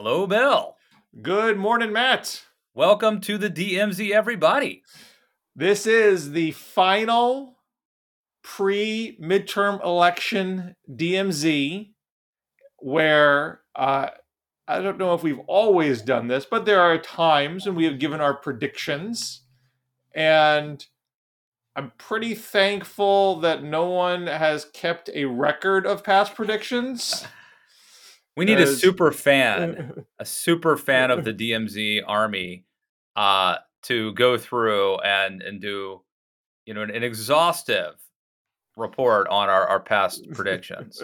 Hello, Bill. Good morning, Matt. Welcome to the DMZ, everybody. This is the final pre midterm election DMZ where uh, I don't know if we've always done this, but there are times when we have given our predictions. And I'm pretty thankful that no one has kept a record of past predictions. We need a super fan, a super fan of the DMZ army uh, to go through and and do, you know, an, an exhaustive report on our, our past predictions.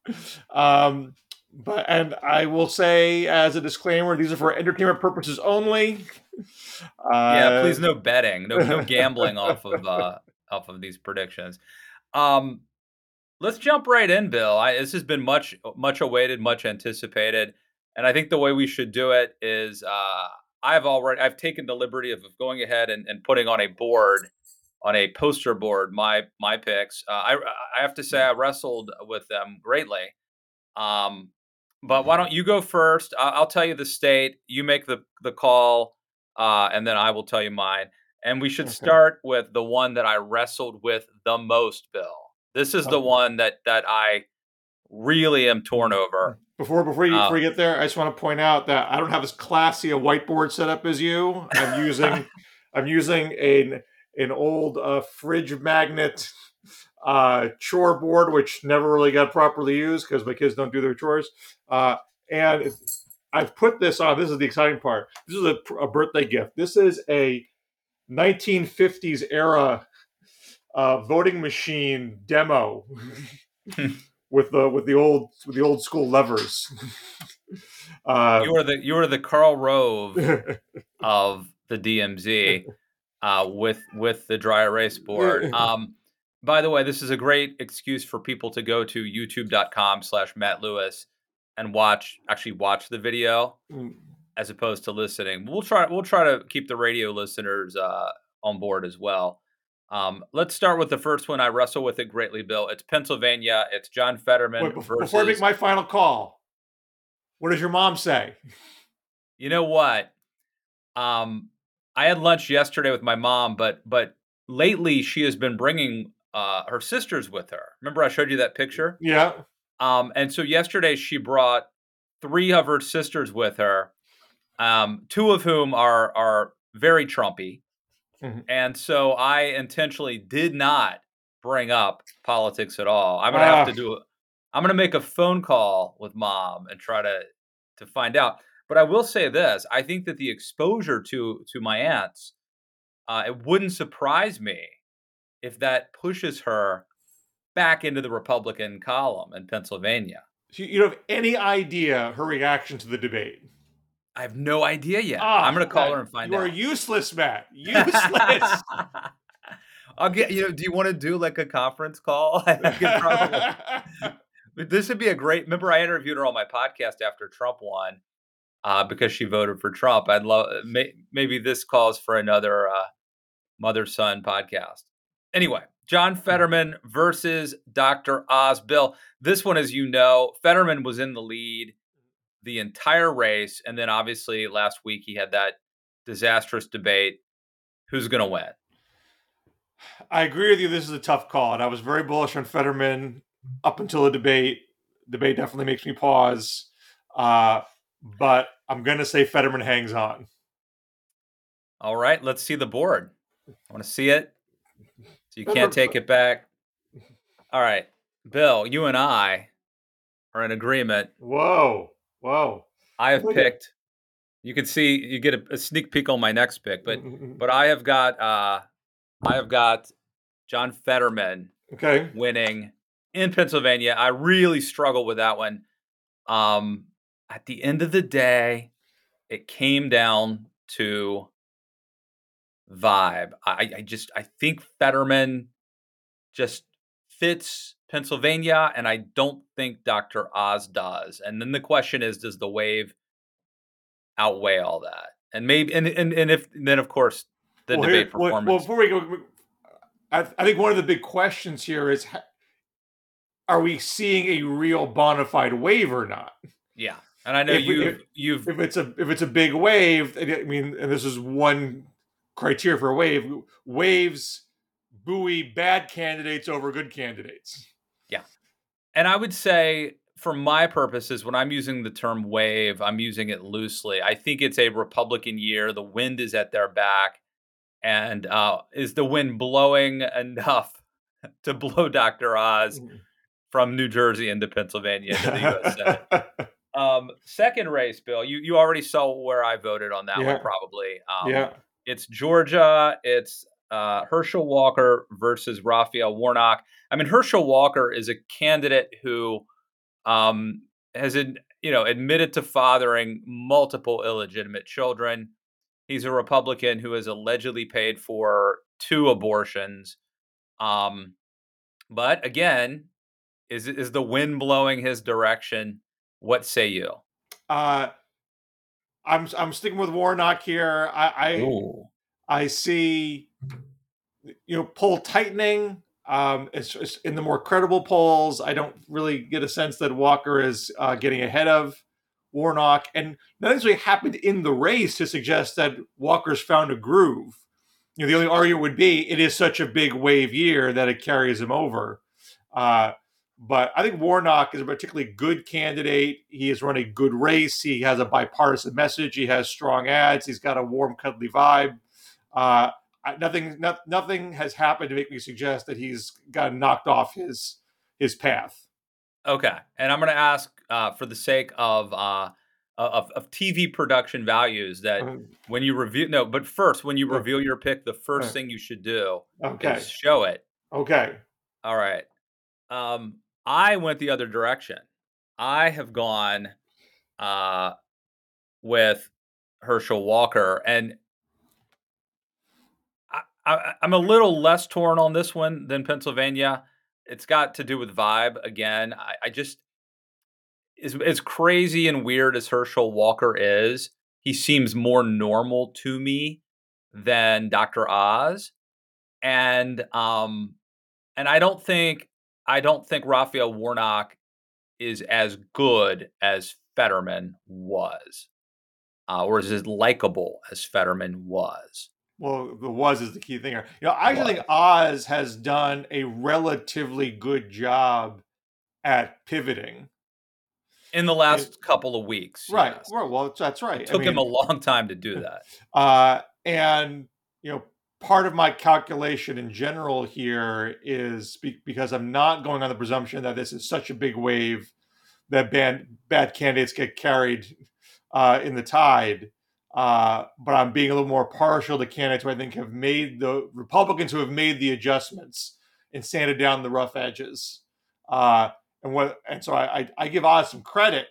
um, but and I will say as a disclaimer, these are for entertainment purposes only. Uh, yeah, please no betting, no no gambling off of uh, off of these predictions. Um, let's jump right in, Bill. I, this has been much much awaited, much anticipated, and I think the way we should do it is uh, I've already I've taken the liberty of going ahead and, and putting on a board on a poster board my my picks. Uh, I I have to say I wrestled with them greatly. Um, but why don't you go first? I'll, I'll tell you the state. You make the the call, uh, and then I will tell you mine. And we should okay. start with the one that I wrestled with the most, Bill. This is the one that that I really am torn over. Before before you, before you get there, I just want to point out that I don't have as classy a whiteboard setup as you. I'm using I'm using an an old uh, fridge magnet uh, chore board, which never really got properly used because my kids don't do their chores. Uh, and I've put this on. This is the exciting part. This is a, a birthday gift. This is a 1950s era uh, voting machine demo with the with the old with the old school levers. uh, you are the you are the Karl Rove of the DMZ uh, with with the dry erase board. Um, by the way, this is a great excuse for people to go to youtube.com slash Matt Lewis and watch actually watch the video mm. as opposed to listening. We'll try we'll try to keep the radio listeners uh, on board as well. Um, let's start with the first one. I wrestle with it greatly, Bill. It's Pennsylvania. It's John Fetterman Wait, before, versus... before I make my final call, what does your mom say? You know what? Um, I had lunch yesterday with my mom, but but lately she has been bringing uh, her sisters with her. Remember, I showed you that picture. Yeah. Um, and so yesterday she brought three of her sisters with her, um, two of whom are are very Trumpy. Mm-hmm. And so I intentionally did not bring up politics at all. I'm gonna have to ah. do it. I'm gonna make a phone call with mom and try to to find out. But I will say this: I think that the exposure to to my aunts, uh, it wouldn't surprise me if that pushes her back into the Republican column in Pennsylvania. So You don't have any idea her reaction to the debate. I have no idea yet. Oh, I'm going to call her and find you out. You are useless, Matt. Useless. I'll get you know. Do you want to do like a conference call? this would be a great. Remember, I interviewed her on my podcast after Trump won, uh, because she voted for Trump. I'd love may, maybe this calls for another uh, mother son podcast. Anyway, John hmm. Fetterman versus Dr. Oz. Bill, this one, as you know, Fetterman was in the lead the entire race. And then obviously last week he had that disastrous debate. Who's going to win? I agree with you. This is a tough call. And I was very bullish on Fetterman up until the debate. Debate definitely makes me pause. Uh, but I'm going to say Fetterman hangs on. All right. Let's see the board. I want to see it. So you can't take it back. All right. Bill, you and I are in agreement. Whoa. Whoa. I have picked. You can see you get a, a, sneak peek on my next pick, but but I have got uh I have got John Fetterman okay winning in Pennsylvania. I really struggle with that one. Um at the end of the day, it came down to vibe. I, I just I think Fetterman just fits Pennsylvania, and I don't think Dr. Oz does. And then the question is, does the wave outweigh all that? And maybe, and and, and if then of course the well, debate here, performance. Well, before we go, I, I think one of the big questions here is: Are we seeing a real bona fide wave or not? Yeah. And I know you you've if it's a if it's a big wave, I mean, and this is one criteria for a wave. Waves buoy bad candidates over good candidates. And I would say for my purposes, when I'm using the term wave, I'm using it loosely. I think it's a Republican year. The wind is at their back. And uh, is the wind blowing enough to blow Dr. Oz mm. from New Jersey into Pennsylvania into the U.S. Senate? um, second race, Bill, you, you already saw where I voted on that yeah. one, probably. Um, yeah. It's Georgia. It's uh, Herschel Walker versus Raphael Warnock. I mean, Herschel Walker is a candidate who um, has you know admitted to fathering multiple illegitimate children. He's a Republican who has allegedly paid for two abortions. Um, but again, is is the wind blowing his direction? What say you? Uh, I'm I'm sticking with Warnock here. I I, I see you know poll tightening. Um, it's, it's, in the more credible polls. I don't really get a sense that Walker is uh, getting ahead of Warnock, and nothing's really happened in the race to suggest that Walker's found a groove. You know, the only argument would be it is such a big wave year that it carries him over. Uh, but I think Warnock is a particularly good candidate. He has run a good race. He has a bipartisan message. He has strong ads. He's got a warm, cuddly vibe. Uh, nothing no, nothing has happened to make me suggest that he's gotten knocked off his his path. Okay, and I'm going to ask uh, for the sake of uh, of, of TV production values that uh, when you review no, but first when you reveal your pick, the first thing you should do okay. is show it. Okay. All right. Um, I went the other direction. I have gone uh, with Herschel Walker, and I, am a little less torn on this one than Pennsylvania. It's got to do with vibe again. I, I just as as crazy and weird as Herschel Walker is, he seems more normal to me than Dr. Oz, and um, and I don't think I don't think Raphael Warnock is as good as Fetterman was, uh, or is as likable as Fetterman was. Well, the was is the key thing here. You know, I actually think Oz has done a relatively good job at pivoting in the last it, couple of weeks. Right. Yes. Well, that's right. It took I mean, him a long time to do that. Uh, and you know, part of my calculation in general here is be- because I'm not going on the presumption that this is such a big wave that bad bad candidates get carried uh, in the tide. Uh, but I'm being a little more partial to candidates who I think have made the Republicans who have made the adjustments and sanded down the rough edges. Uh, and what and so I, I, I give Oz some credit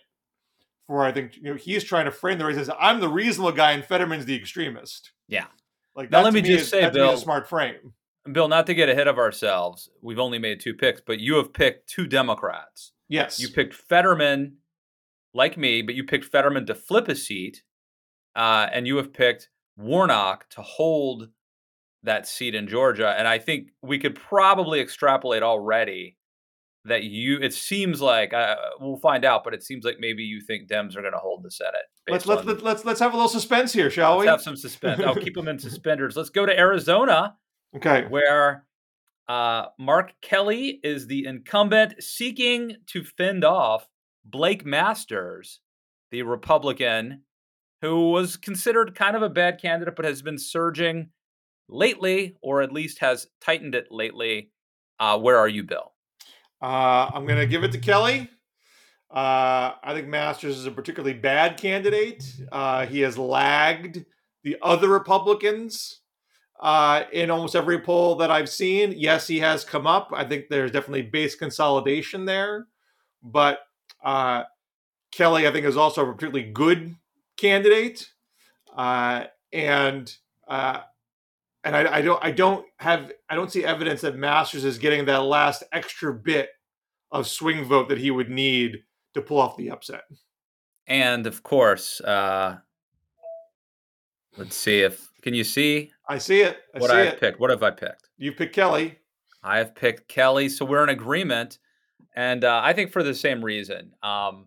for I think you know he's trying to frame the race as I'm the reasonable guy and Fetterman's the extremist. Yeah. Like now let me, me just is, say, Bill, a smart frame. Bill, not to get ahead of ourselves, we've only made two picks, but you have picked two Democrats. Yes. You picked Fetterman, like me, but you picked Fetterman to flip a seat uh, and you have picked Warnock to hold that seat in Georgia. And I think we could probably extrapolate already that you. It seems like uh, we'll find out, but it seems like maybe you think Dems are going to hold the Senate. Let's let's, let's let's let's have a little suspense here, shall let's we? Have some suspense. I'll keep them in suspenders. Let's go to Arizona. Okay. Where uh, Mark Kelly is the incumbent seeking to fend off Blake Masters, the Republican who was considered kind of a bad candidate, but has been surging lately, or at least has tightened it lately. Uh, where are you, Bill? Uh, I'm going to give it to Kelly. Uh, I think Masters is a particularly bad candidate. Uh, he has lagged the other Republicans uh, in almost every poll that I've seen. Yes, he has come up. I think there's definitely base consolidation there. But uh, Kelly, I think, is also a particularly good candidate, uh, and uh, and I, I, don't I don't have I don't see evidence that Masters is getting that last extra bit of swing vote that he would need to pull off the upset. And of course, uh, let's see if can you see? I see it. I what see I have it. picked. What have I picked? You picked Kelly. I have picked Kelly, so we're in agreement, and uh, I think for the same reason. Um,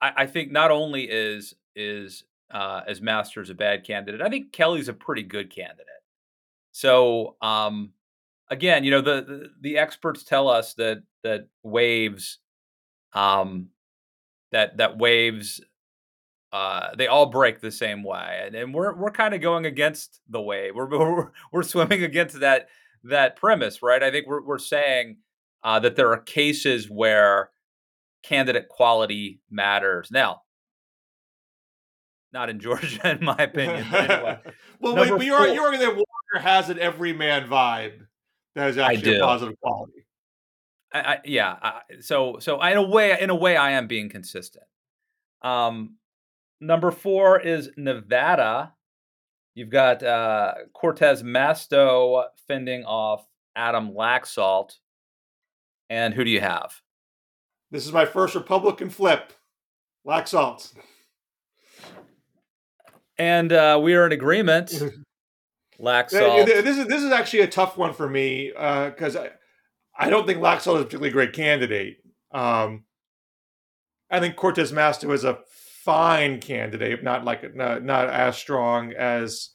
I, I think not only is is uh, as Masters a bad candidate, I think Kelly's a pretty good candidate. So um, again, you know, the, the, the experts tell us that that waves, um, that that waves, uh, they all break the same way, and, and we're we're kind of going against the wave. We're, we're we're swimming against that that premise, right? I think we're we're saying uh, that there are cases where candidate quality matters. Now, not in Georgia, in my opinion. Anyway. well, wait, but you're, you're arguing that Walker has an everyman vibe that is actually a positive quality. I, I, yeah. I, so so in a way, in a way, I am being consistent. Um, number four is Nevada. You've got uh, Cortez Masto fending off Adam Laxalt. And who do you have? This is my first Republican flip. Laxalt. And uh, we are in agreement. Laxalt. This is this is actually a tough one for me because uh, I I don't think Laxalt is a particularly great candidate. Um, I think Cortez Masto is a fine candidate, not like not, not as strong as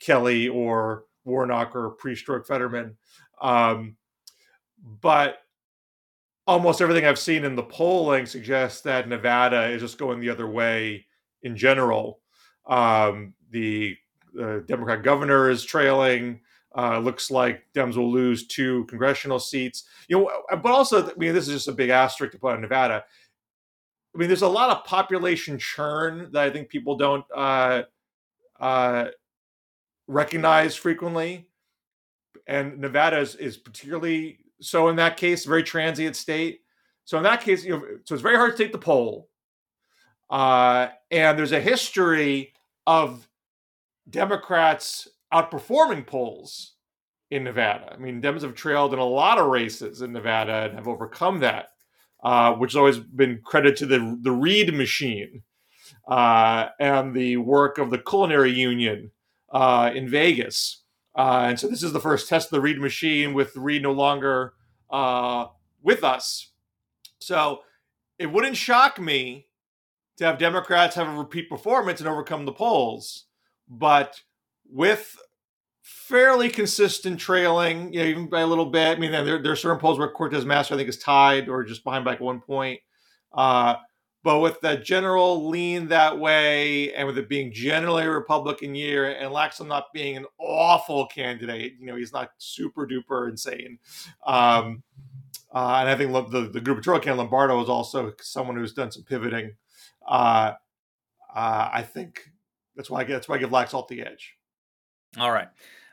Kelly or Warnock or pre-stroke Fetterman. Um, but almost everything I've seen in the polling suggests that Nevada is just going the other way in general. Um, the uh, Democrat governor is trailing. Uh, looks like Dems will lose two congressional seats. You know, uh, but also, I mean, this is just a big asterisk to put on Nevada. I mean, there's a lot of population churn that I think people don't uh, uh, recognize frequently, and Nevada is, is particularly so in that case, very transient state. So in that case, you know, so it's very hard to take the poll. Uh, and there's a history of Democrats outperforming polls in Nevada. I mean, Dems have trailed in a lot of races in Nevada and have overcome that, uh, which has always been credit to the the Reid machine uh, and the work of the Culinary Union uh, in Vegas. Uh, and so this is the first test of the Reid machine with Reid no longer uh, with us. So it wouldn't shock me to have Democrats have a repeat performance and overcome the polls. But with fairly consistent trailing, you know, even by a little bit. I mean, there, there are certain polls where Cortez Masto, I think, is tied or just behind by one point. Uh, but with the general lean that way, and with it being generally a Republican year, and Laxalt not being an awful candidate, you know, he's not super duper insane. Um, uh, and I think the, the gubernatorial candidate Lombardo is also someone who's done some pivoting. Uh, uh, I think that's why I that's why I give Laxalt the edge. All right.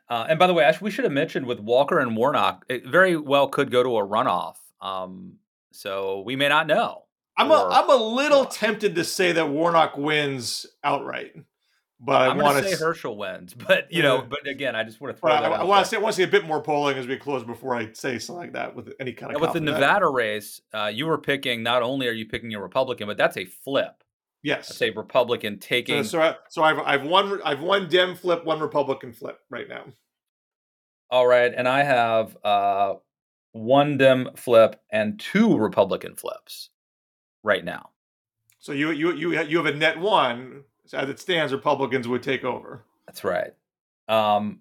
Uh, and by the way, Ash, we should have mentioned with Walker and Warnock, it very well could go to a runoff. Um, so we may not know. I'm a I'm a little tempted to say that Warnock wins outright, but I'm I want to say Herschel wins. But you know, but again, I just want to throw. I, I, want to say I want to see a bit more polling as we close before I say something like that with any kind of. with the Nevada race, uh, you were picking. Not only are you picking a Republican, but that's a flip. Yes, that's a Republican taking. So, so, I, so I've I've one I've one Dem flip, one Republican flip right now. All right, and I have uh, one Dem flip and two Republican flips right now. So you you you you have a net one. As it stands, Republicans would take over. That's right. Um,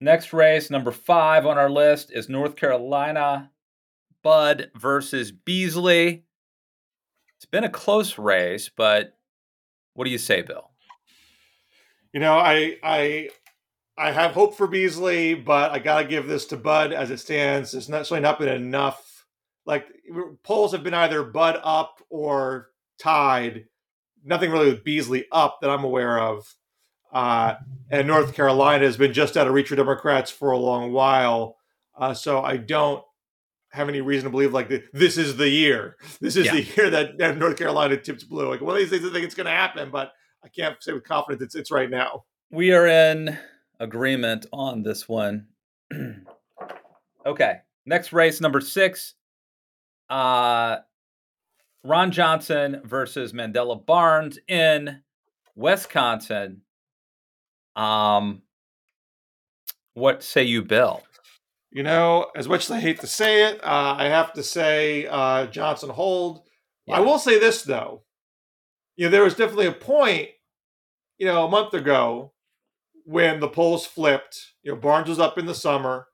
next race, number five on our list, is North Carolina. Budd versus Beasley. It's been a close race, but what do you say, Bill? You know, I I I have hope for Beasley, but I got to give this to Budd as it stands. It's not certainly not been enough like polls have been either Budd up or tied. Nothing really with Beasley up that I'm aware of. Uh, and North Carolina has been just out of reach for Democrats for a long while. Uh, so I don't have any reason to believe like this is the year. This is yeah. the year that, that, North Carolina tips blue. Like one of these things, I think it's going to happen, but I can't say with confidence it's it's right now. We are in agreement on this one. okay, next race number six uh, Ron Johnson versus Mandela Barnes in Wisconsin. Um, what say you, Bill? You know, as much as I hate to say it, uh, I have to say uh, Johnson hold. Yeah. I will say this though: you know, there was definitely a point, you know, a month ago when the polls flipped. You know, Barnes was up in the summer.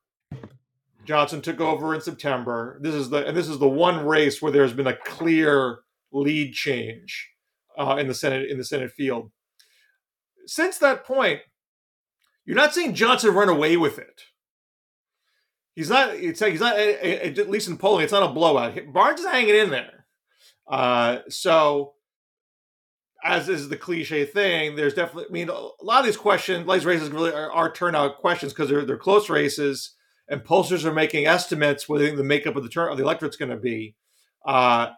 Johnson took over in September. This is the and this is the one race where there's been a clear lead change uh, in the Senate in the Senate field. Since that point, you're not seeing Johnson run away with it. He's not. It's he's not at least in polling. It's not a blowout. Barnes is hanging in there. Uh, so, as is the cliche thing, there's definitely. I mean, a lot of these questions, these races, really are, are turnout questions because they're they're close races, and pollsters are making estimates what they think the makeup of the turn of the electorate's going to be. Uh,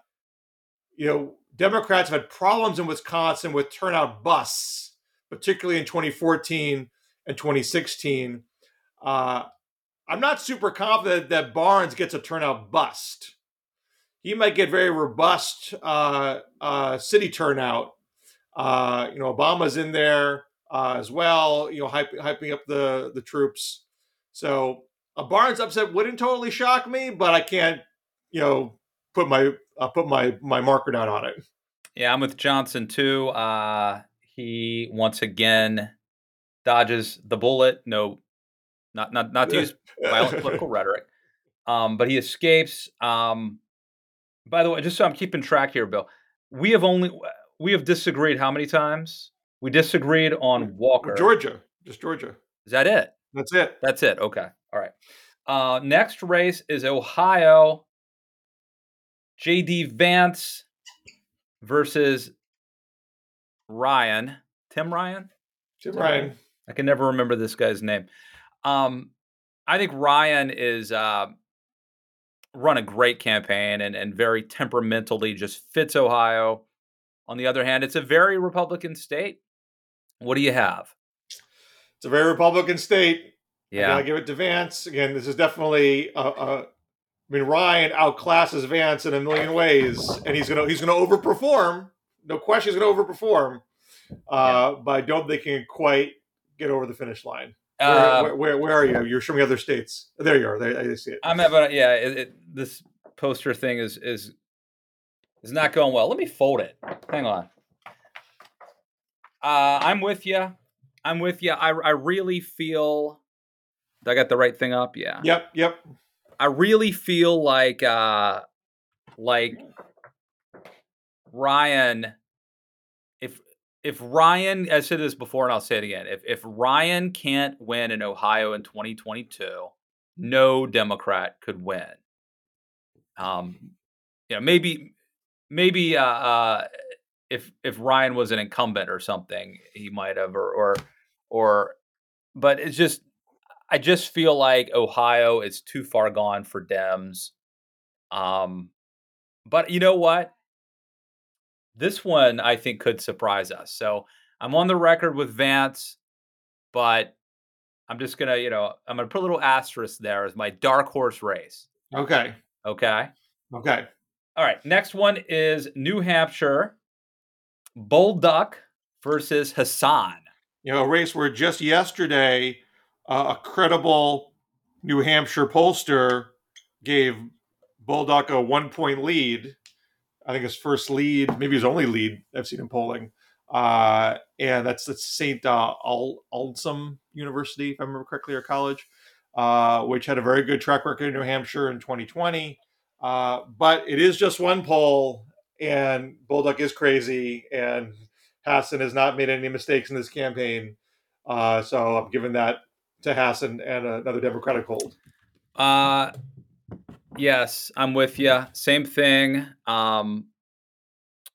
you know, Democrats have had problems in Wisconsin with turnout busts, particularly in 2014 and 2016. Uh, I'm not super confident that Barnes gets a turnout bust. He might get very robust uh, uh, city turnout. Uh, you know, Obama's in there uh, as well. You know, hyping up the the troops. So a Barnes upset wouldn't totally shock me, but I can't, you know, put my uh, put my my marker down on it. Yeah, I'm with Johnson too. Uh, he once again dodges the bullet. No not not not to use violent political rhetoric. Um, but he escapes. Um, by the way, just so I'm keeping track here, Bill, we have only we have disagreed how many times? We disagreed on Walker, Georgia, just Georgia. Is that it? That's it. That's it. Okay. Uh, next race is Ohio. JD Vance versus Ryan. Tim Ryan? Tim Ryan. I can never remember this guy's name. Um, I think Ryan is uh, run a great campaign and, and very temperamentally just fits Ohio. On the other hand, it's a very Republican state. What do you have? It's a very Republican state. Yeah, I gotta give it to Vance again. This is definitely a, a I mean, Ryan outclasses Vance in a million ways, and he's gonna he's gonna overperform. No question, he's gonna overperform. Uh, yeah. But I don't think he can quite get over the finish line. Uh, where, where, where, are you? You're showing other states. There you are. There, I see it. I'm at, yeah. It, it, this poster thing is is is not going well. Let me fold it. Hang on. Uh, I'm with you. I'm with you. I I really feel. I got the right thing up? Yeah. Yep. Yep. I really feel like uh like Ryan if if Ryan, I said this before and I'll say it again, if if Ryan can't win in Ohio in 2022, no Democrat could win. Um, you know, maybe maybe uh, uh, if if Ryan was an incumbent or something, he might have, or or or, but it's just I just feel like Ohio is too far gone for Dems. Um, but you know what? This one I think could surprise us. So I'm on the record with Vance, but I'm just gonna, you know, I'm gonna put a little asterisk there as my dark horse race. Okay. Okay. Okay. All right. Next one is New Hampshire, Bolduc versus Hassan. You know, a race where just yesterday uh, a credible New Hampshire pollster gave Bolduc a one point lead I think his first lead, maybe his only lead I've seen in polling. Uh, and that's the St. Uh, Al- Alsum University, if I remember correctly, or college, uh, which had a very good track record in New Hampshire in 2020. Uh, but it is just one poll, and Bolduc is crazy, and Hassan has not made any mistakes in this campaign. Uh, so I'm giving that to Hassan and another Democratic hold. Uh, Yes, I'm with you. Same thing. Um,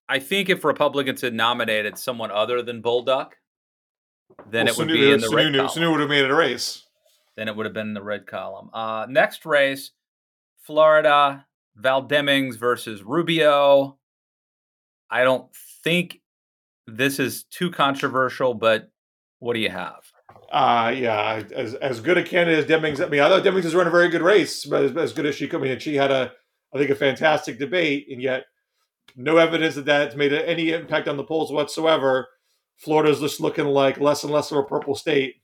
I think if Republicans had nominated someone other than Bolduc, then well, it would Sunu, be in the Sunu, red column. Sunu would have made it a race. Then it would have been in the red column. Uh, next race, Florida, Val Demings versus Rubio. I don't think this is too controversial, but what do you have? Uh, yeah, as as good a candidate as Demings. I mean, I thought Demings has run a very good race, but as, as good as she could. I mean, she had a, I think, a fantastic debate, and yet no evidence that that's made any impact on the polls whatsoever. Florida's just looking like less and less of a purple state,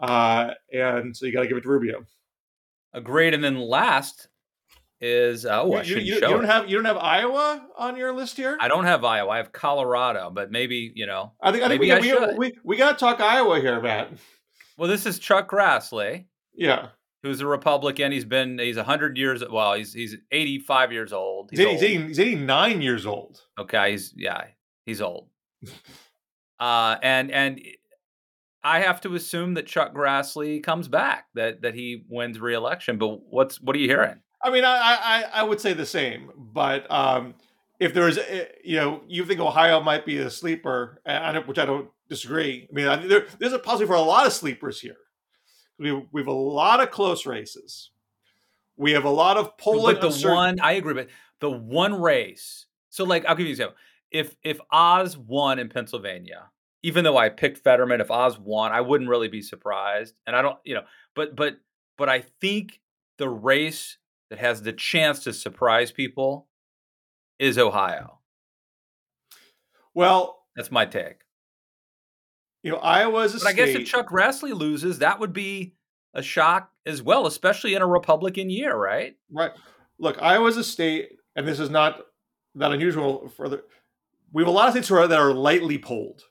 uh, and so you got to give it to Rubio. Agreed. And then last is uh, oh, you, you, you don't have you don't have Iowa on your list here. I don't have Iowa. I have Colorado, but maybe you know. I think I think we, we, we, we got to talk Iowa here, Matt. Well, this is Chuck Grassley. Yeah. Who's a Republican? He's been he's hundred years. Well, he's he's eighty five years old. He's, he's, 80, he's eighty nine years old. Okay, he's yeah, he's old. uh, and and I have to assume that Chuck Grassley comes back, that that he wins re-election. But what's what are you hearing? I mean, I I, I would say the same, but um, if there's eh, you know you think Ohio might be a sleeper, which I don't disagree. I mean, there, there's a possibility for a lot of sleepers here. We we have a lot of close races. We have a lot of polling. But the one I agree, but the one race. So, like, I'll give you an example. If if Oz won in Pennsylvania, even though I picked Fetterman, if Oz won, I wouldn't really be surprised. And I don't, you know, but but but I think the race that has the chance to surprise people is Ohio. Well, that's my take. You know, Iowa's a but I guess if Chuck Grassley loses, that would be a shock as well, especially in a Republican year, right? Right. Look, Iowa's a state, and this is not that unusual for the. We have a lot of states that are lightly polled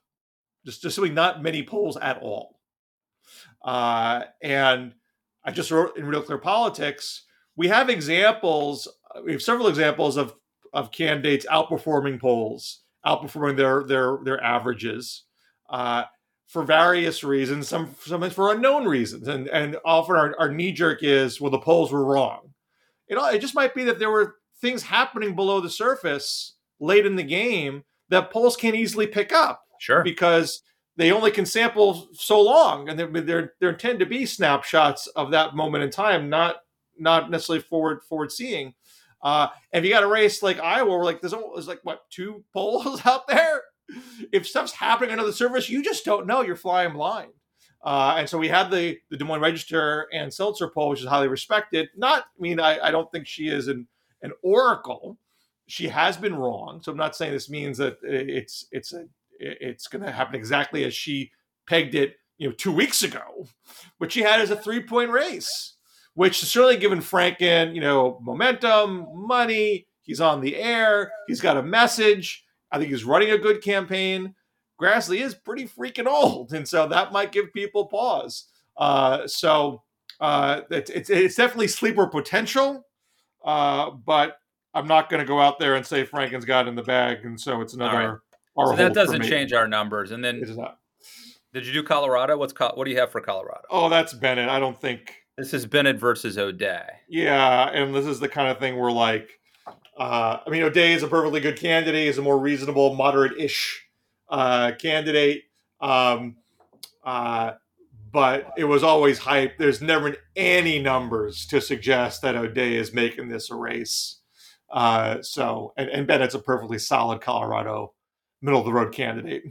just just simply not many polls at all. Uh, and I just wrote in Real Clear Politics, we have examples. We have several examples of of candidates outperforming polls, outperforming their their their averages uh, for various reasons. Some some for unknown reasons, and and often our, our knee jerk is well the polls were wrong. You know, it just might be that there were things happening below the surface late in the game that polls can't easily pick up. Sure. Because they only can sample so long, and there there there tend to be snapshots of that moment in time, not not necessarily forward forward seeing. Uh, if you got a race like Iowa, where like there's, there's like what two polls out there. If stuff's happening under the surface, you just don't know. You're flying blind. Uh, and so we had the the Des Moines Register and Selzer poll, which is highly respected. Not, I mean, I, I don't think she is an an oracle. She has been wrong, so I'm not saying this means that it's it's a it's going to happen exactly as she pegged it, you know, two weeks ago. But she had as a three point race, which has certainly given Franken, you know, momentum, money. He's on the air. He's got a message. I think he's running a good campaign. Grassley is pretty freaking old, and so that might give people pause. Uh, so uh, it's, it's, it's definitely sleeper potential, uh, but I'm not going to go out there and say Franken's got in the bag, and so it's another so that doesn't change our numbers. And then did you do Colorado? What's what do you have for Colorado? Oh, that's Bennet. I don't think this is Bennet versus O'Dea. Yeah, and this is the kind of thing where like, uh, I mean, O'Dea is a perfectly good candidate. He's a more reasonable, moderate-ish uh, candidate. Um, uh, but it was always hype. There's never any numbers to suggest that O'Dea is making this a race. Uh, so, and, and Bennet's a perfectly solid Colorado middle of the road candidate.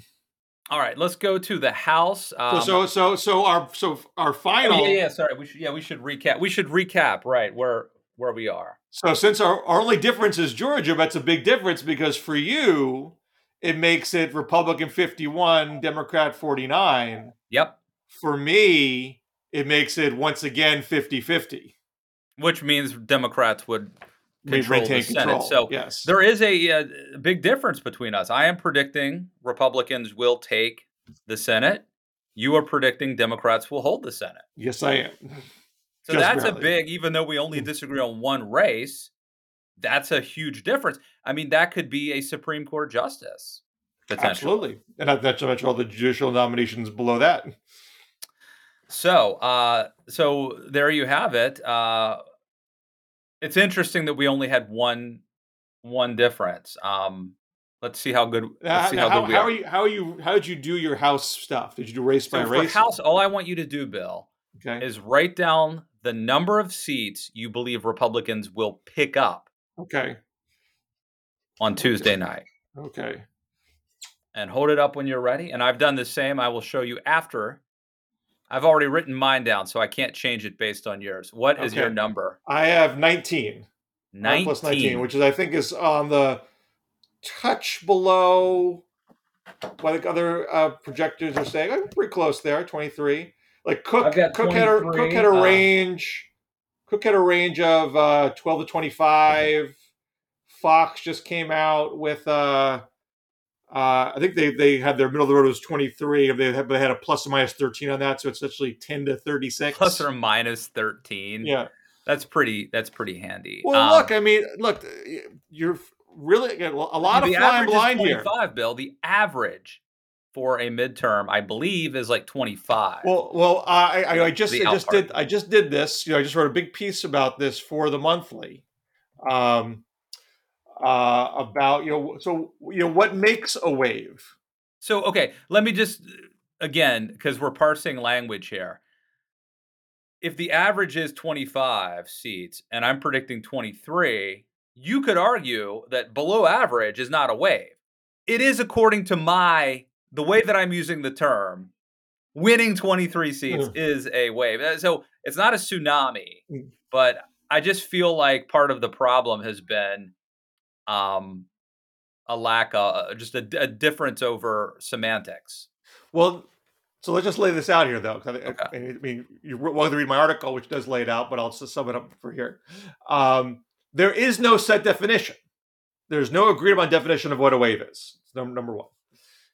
All right, let's go to the House. Um, so, so, so our so our final. Oh, yeah, yeah. Sorry, we should yeah we should recap. We should recap right where where we are. So, since our, our only difference is Georgia, that's a big difference because for you, it makes it Republican fifty one, Democrat forty nine. Yep. For me, it makes it once again 50-50. Which means Democrats would control the Senate. Control. So yes. there is a, a, big difference between us. I am predicting Republicans will take the Senate. You are predicting Democrats will hold the Senate. Yes, I am. So Just that's barely. a big, even though we only disagree on one race, that's a huge difference. I mean, that could be a Supreme Court justice. Absolutely. And not to mention all the judicial nominations below that. So, uh, so there you have it. Uh, it's interesting that we only had one one difference. Um, let's see how good. Let's see how, how, good we how are. are you? How are you? How did you do your house stuff? Did you do race by so race? House, all I want you to do, Bill, okay. is write down the number of seats you believe Republicans will pick up. Okay. On Tuesday night. Okay. And hold it up when you're ready. And I've done the same. I will show you after I've already written mine down, so I can't change it based on yours. What is okay. your number? I have 19. 19. Plus 19, which is I think is on the touch below what the other uh, projectors are saying. I'm pretty close there, 23. Like Cook, Cook had a Cook had a uh, range. Cook had a range of uh, 12 to 25. Fox just came out with uh, uh, I think they they had their middle of the road was 23. They had, they had a plus or minus 13 on that, so it's actually 10 to 36. Plus or minus 13. Yeah, that's pretty. That's pretty handy. Well, um, look, I mean, look, you're really a lot of flying blind here. Bill. The average for a midterm, I believe, is like 25. Well, well, I I, I just I just did I just did this. You know, I just wrote a big piece about this for the monthly. Um, uh, about you know so you know what makes a wave. So okay, let me just again because we're parsing language here. If the average is 25 seats and I'm predicting 23, you could argue that below average is not a wave. It is according to my the way that I'm using the term. Winning 23 seats mm. is a wave. Uh, so it's not a tsunami, mm. but I just feel like part of the problem has been um, a lack of uh, just a, a, difference over semantics. Well, so let's just lay this out here, though. I, okay. I, mean, you're welcome to read my article, which does lay it out, but I'll just sum it up for here. Um, there is no set definition. There's no agreed upon definition of what a wave is. Number, number one.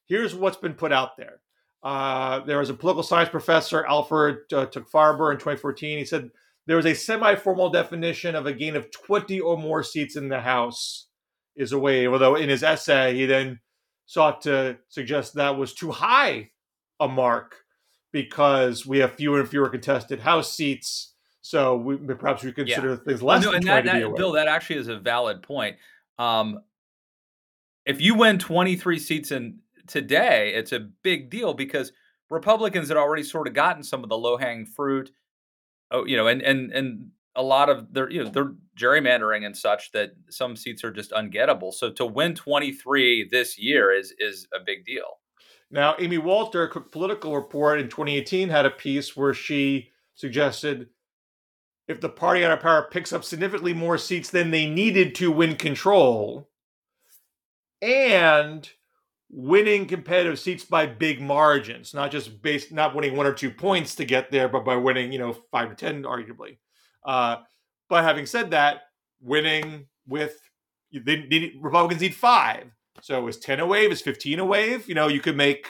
Here's what's been put out there. Uh, there was a political science professor, Alfred uh, Tuchfarber, in 2014. He said there was a semi-formal definition of a gain of 20 or more seats in the House is a wave. Although in his essay, he then sought to suggest that was too high a mark because we have fewer and fewer contested House seats. So we, perhaps we consider yeah. things less. No, and that, that Bill, that actually is a valid point. Um, if you win 23 seats in today, it's a big deal because Republicans had already sort of gotten some of the low hanging fruit. Oh, you know, and and and a lot of they're you know they're gerrymandering and such that some seats are just ungettable. So to win 23 this year is is a big deal. Now, Amy Walter, Cook Political Report in 2018 had a piece where she suggested if the party out of power picks up significantly more seats than they needed to win control, and winning competitive seats by big margins, not just based not winning one or two points to get there, but by winning, you know, five to ten, arguably. Uh, but having said that, winning with they need, Republicans need five. So is 10 a wave? Is 15 a wave? You know, you could make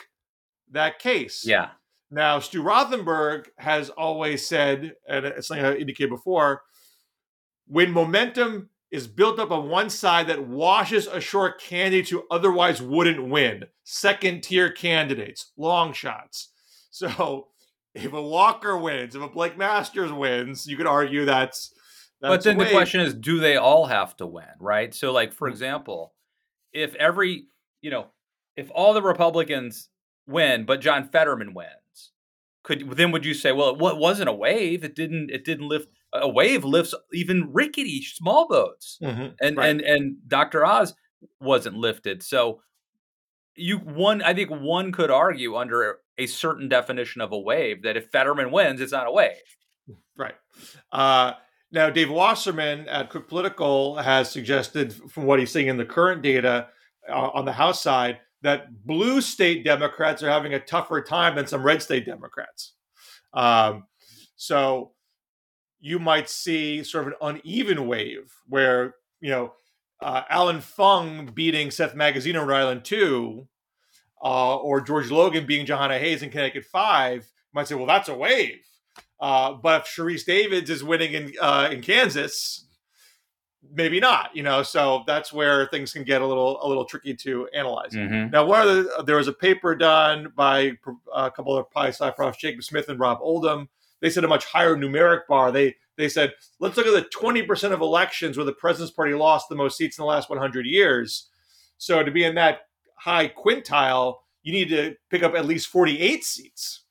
that case. Yeah. Now, Stu Rothenberg has always said, and it's something I indicated before, when momentum is built up on one side that washes ashore candidates who otherwise wouldn't win, second tier candidates, long shots. So if a Walker wins, if a Blake Masters wins, you could argue that's. that's but then the question is, do they all have to win, right? So, like for mm. example, if every you know, if all the Republicans win, but John Fetterman wins, could then would you say, well, it wasn't a wave? It didn't. It didn't lift. A wave lifts even rickety small boats, mm-hmm, and right. and and Dr. Oz wasn't lifted. So you one I think one could argue under a certain definition of a wave that if Fetterman wins, it's not a wave. Right. Uh, now, Dave Wasserman at Cook Political has suggested, from what he's seeing in the current data uh, on the House side, that blue state Democrats are having a tougher time than some red state Democrats. Um, so you might see sort of an uneven wave where, you know, uh, Allan Fung beating Seth Magaziner in Rhode Island 2 uh, or George Logan being Jahana Hayes in Connecticut 5, might say, well, that's a wave. Uh, but if Sharice Davids is winning in uh, in Kansas, maybe not. You know, so that's where things can get a little a little tricky to analyze. Mm-hmm. Now, one of the there was a paper done by a couple of pie sci profs, Jacob Smith and Rob Oldham. They said a much higher numeric bar. They they said let's look at the twenty percent of elections where the President's Party lost the most seats in the last one hundred years. So to be in that high quintile, you need to pick up at least 48 seats.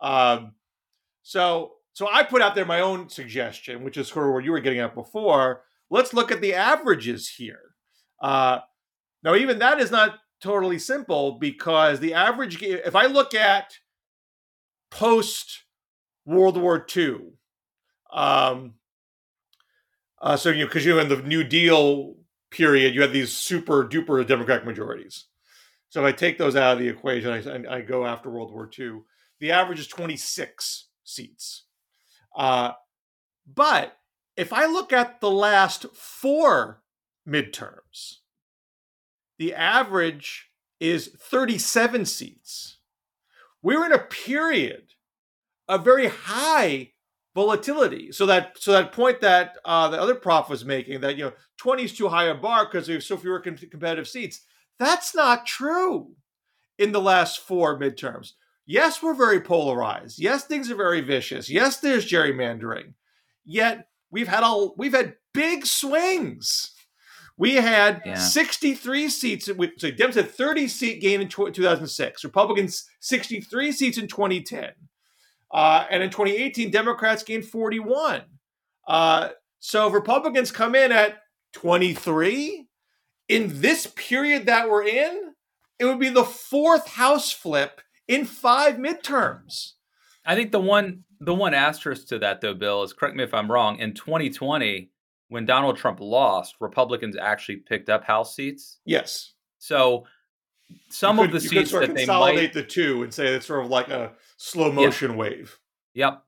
Um, so, so I put out there my own suggestion, which is sort of what you were getting at before. Let's look at the averages here. Uh, now, even that is not totally simple because the average, if I look at post World War II, um, uh, so you because you know in the New Deal period, you had these super duper Democratic majorities. So if I take those out of the equation, I, I go after World War II. The average is 26 seats. Uh, but if I look at the last four midterms, the average is 37 seats. We're in a period of very high volatility. So that so that point that uh, the other prof was making that you know 20 is too high a bar because we have so fewer competitive seats. That's not true in the last four midterms. Yes, we're very polarized. Yes, things are very vicious. Yes, there's gerrymandering. Yet we've had all we've had big swings. We had yeah. 63 seats. So Dems had 30 seat gain in 2006. Republicans 63 seats in 2010. Uh, and in 2018, Democrats gained 41. Uh, so if Republicans come in at 23 in this period that we're in, it would be the fourth House flip in five midterms. I think the one the one asterisk to that though, Bill, is correct me if I'm wrong. In 2020, when Donald Trump lost, Republicans actually picked up House seats. Yes. So some could, of the seats that they might the two and say it's sort of like a slow motion wave. Yep.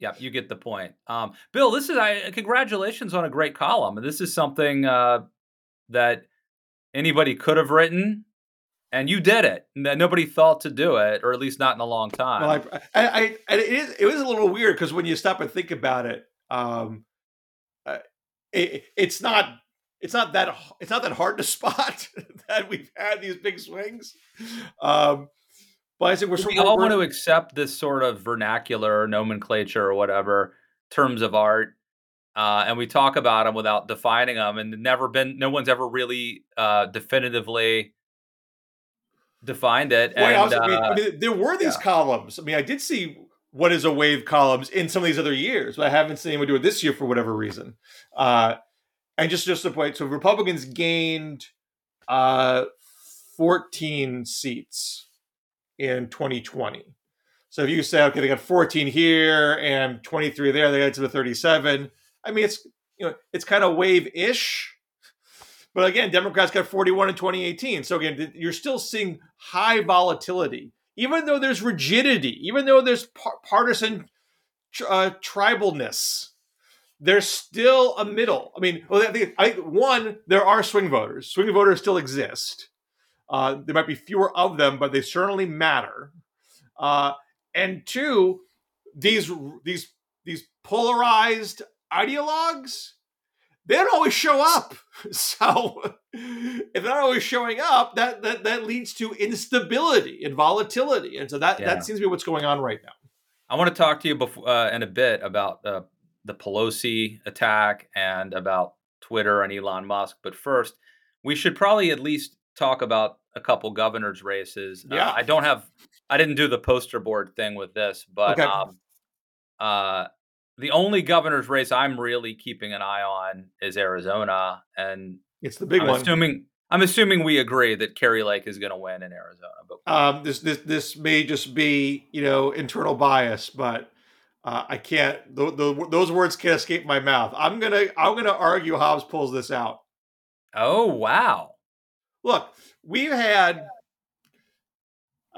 Yep, you get the point. Um, Bill, this is I congratulations on a great column. This is something uh, that anybody could have written, and you did it. Nobody thought to do it, or at least not in a long time. Well, I, I, I it, is, it was a little weird because when you stop and think about it, um, uh, it, it's not it's not that it's not that hard to spot that we've had these big swings. Um, but I think we're, we all want to accept this sort of vernacular nomenclature or whatever terms of art, uh, and we talk about them without defining them, and never been no one's ever really uh, definitively defined it. Well, and, also, I, mean, I, mean, there were these yeah. columns. I mean, I did see what is a wave columns in some of these other years, but I haven't seen anyone do it this year for whatever reason. Uh, and just just a point, so Republicans gained uh, 14 seats in 2020. So if you say, okay, they got 14 here and 23 there, they got to the 37. I mean, it's you know, it's kind of wave-ish. But again, Democrats got 41 in 2018. So again, you're still seeing high volatility, even though there's rigidity, even though there's par- partisan uh, tribalness. There's still a middle. I mean, well, I I one, there are swing voters. Swing voters still exist. Uh, there might be fewer of them, but they certainly matter. Uh, and two, these these these polarized ideologues, they don't always show up. So if they're not always showing up, that that that leads to instability and volatility, and so that yeah. that seems to be what's going on right now. I want to talk to you before, uh, in a bit about uh, the Pelosi attack and about Twitter and Elon Musk, but first, we should probably at least talk about a couple governors races. Uh, yeah, uh, I don't have. I didn't do the poster board thing with this, but okay. um, uh, the only governor's race I'm really keeping an eye on is Arizona, and it's the big I'm one. Assuming I'm assuming we agree that Kari Lake is going to win in Arizona. But um, this this this may just be you know internal bias, but uh, I can't. Those words can't escape my mouth. I'm gonna I'm gonna argue Hobbs pulls this out. Oh wow! Look, we've had.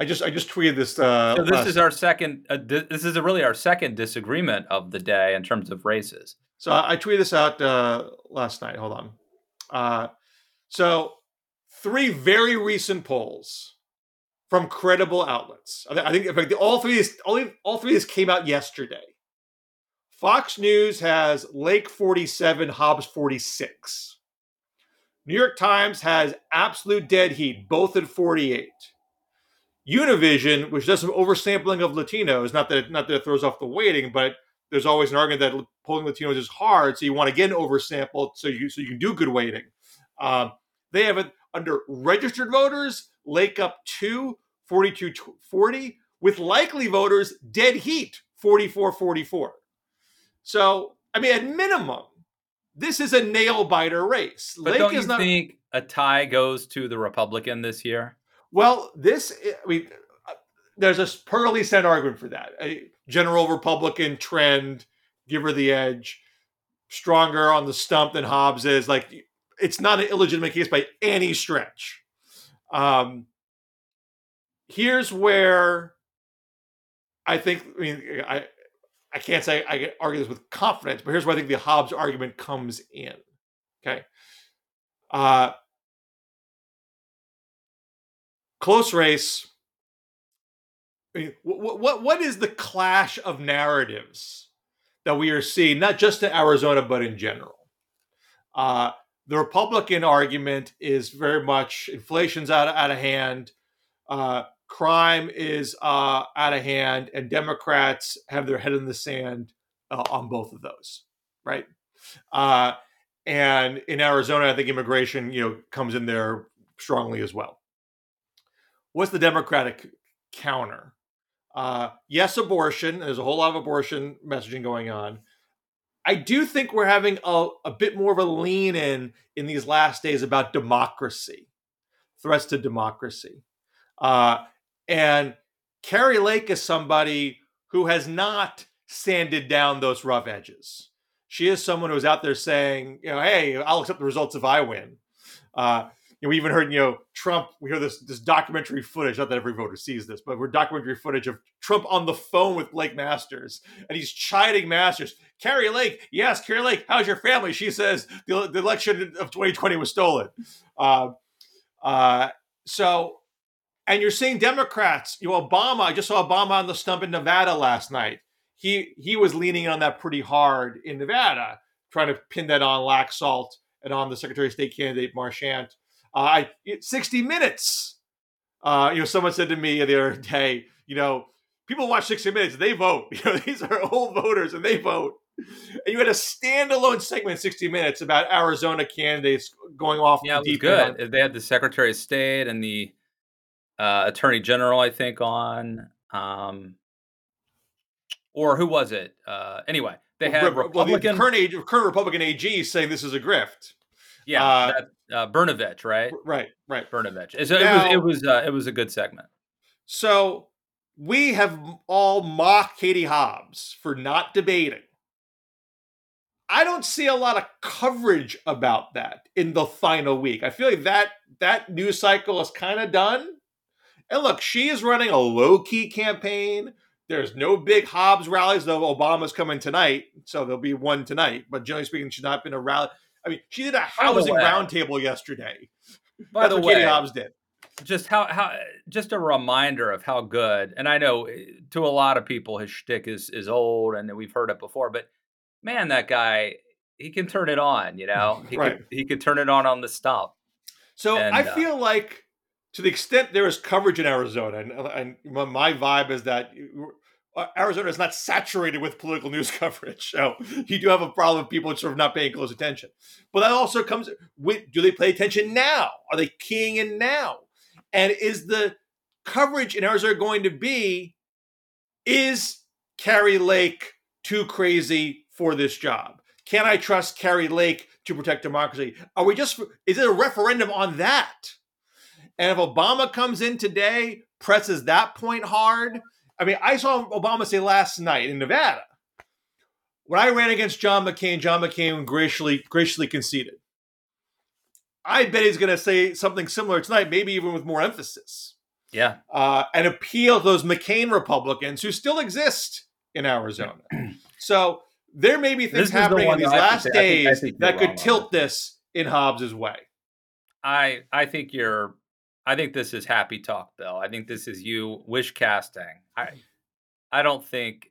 I just I just tweeted this. Uh, so this last, is our second. Uh, this is really our second disagreement of the day in terms of races. So I, I tweeted this out uh, last night. Hold on. Uh, so three very recent polls from credible outlets. I think in fact all three all, all three of these came out yesterday. Fox News has Lake 47, Hobbs 46. New York Times has absolute dead heat, both at 48. Univision, which does some oversampling of Latinos, not that not that it throws off the weighting, but there's always an argument that polling Latinos is hard, so you want to again oversample so you so you can do good weighting. Um, they have it under registered voters, Lake up 2, 42 40, with likely voters, dead heat, 44 44. So, I mean, at minimum, this is a nail biter race. But Lake don't you not... think a tie goes to the Republican this year? Well, this I mean, uh, there's a perfectly sound argument for that. A general Republican trend, give her the edge, stronger on the stump than Hobbs is. Like it's not an illegitimate case by any stretch. Um, here's where I think. I mean, I I can't say I can argue this with confidence, but here's where I think the Hobbs argument comes in. Okay. Uh, close race. What, what what is the clash of narratives that we are seeing, not just in Arizona but in general? Uh, the Republican argument is very much inflation's out of, out of hand, uh, crime is uh, out of hand, and Democrats have their head in the sand uh, on both of those, right? Uh, and in Arizona, I think immigration, you know, comes in there strongly as well. What's the Democratic counter? Uh, yes, abortion. There's a whole lot of abortion messaging going on. I do think we're having a, a bit more of a lean in in these last days about democracy, threats to democracy. Uh, and Kari Lake is somebody who has not sanded down those rough edges. She is someone who's out there saying, you know, hey, I'll accept the results if I win. Uh, you know, we even heard, you know, Trump. We hear this this documentary footage. Not that every voter sees this, but we're documentary footage of Trump on the phone with Blake Masters, and he's chiding Masters. Kari Lake, yes, Kari Lake, how's your family? She says the, the election of 2020 was stolen. Uh, uh, so, and you're seeing Democrats. You know, Obama. I just saw Obama on the stump in Nevada last night. He he was leaning on that pretty hard in Nevada, trying to pin that on Laxalt and on the Secretary of State candidate Marchant. Uh, 60 Minutes. Uh, you know, someone said to me the other day, you know, people watch 60 Minutes, they vote. You know, these are old voters and they vote. And you had a standalone segment, 60 Minutes, about Arizona candidates going off. Yeah, it was good. End. They had the Secretary of State and the uh, Attorney General, I think, on. Um, or who was it? Uh, anyway, they had well, Republican. Well, the current, current Republican AG saying this is a grift. Yeah, uh, that, uh, Brnovich, right? Right, right. Brnovich. So now, it was it was uh, it was a good segment. So we have all mocked Katie Hobbs for not debating. I don't see a lot of coverage about that in the final week. I feel like that that news cycle is kind of done. And look, she is running a low key campaign. There's no big Hobbs rallies, though Obama's coming tonight, so there'll be one tonight. But generally speaking, she's not been a rally. I mean, she did a housing roundtable yesterday. By That's the way, Katie Hobbs did. Just how how just a reminder of how good, and I know eh, to a lot of people his shtick is is old, and we've heard it before. But man, that guy he can turn it on. You know, he right. could he could turn it on on the stop. So and, I uh, feel like to the extent there is coverage in Arizona, and, and my vibe is that uh, Uh, Arizona is not saturated with political news coverage. So you do have a problem of people sort of not paying close attention. But that also comes with do they pay attention now? Are they keying in now? And is the coverage in Arizona going to be is Kari Lake too crazy for this job? Can I trust Kari Lake to protect democracy? Are we just is it a referendum on that? And if Obama comes in today, presses that point hard, I mean, I saw Obama say last night in Nevada when I ran against John McCain, John McCain graciously graciously conceded. I bet he's going to say something similar tonight, maybe even with more emphasis. Yeah, uh, and appeal to those McCain Republicans who still exist in Arizona. so there may be things happening the in these last days I think, I think that could tilt this in Hobbs's way. I I think you're I think this is happy talk, Bill. I think this is you wish casting. I I don't think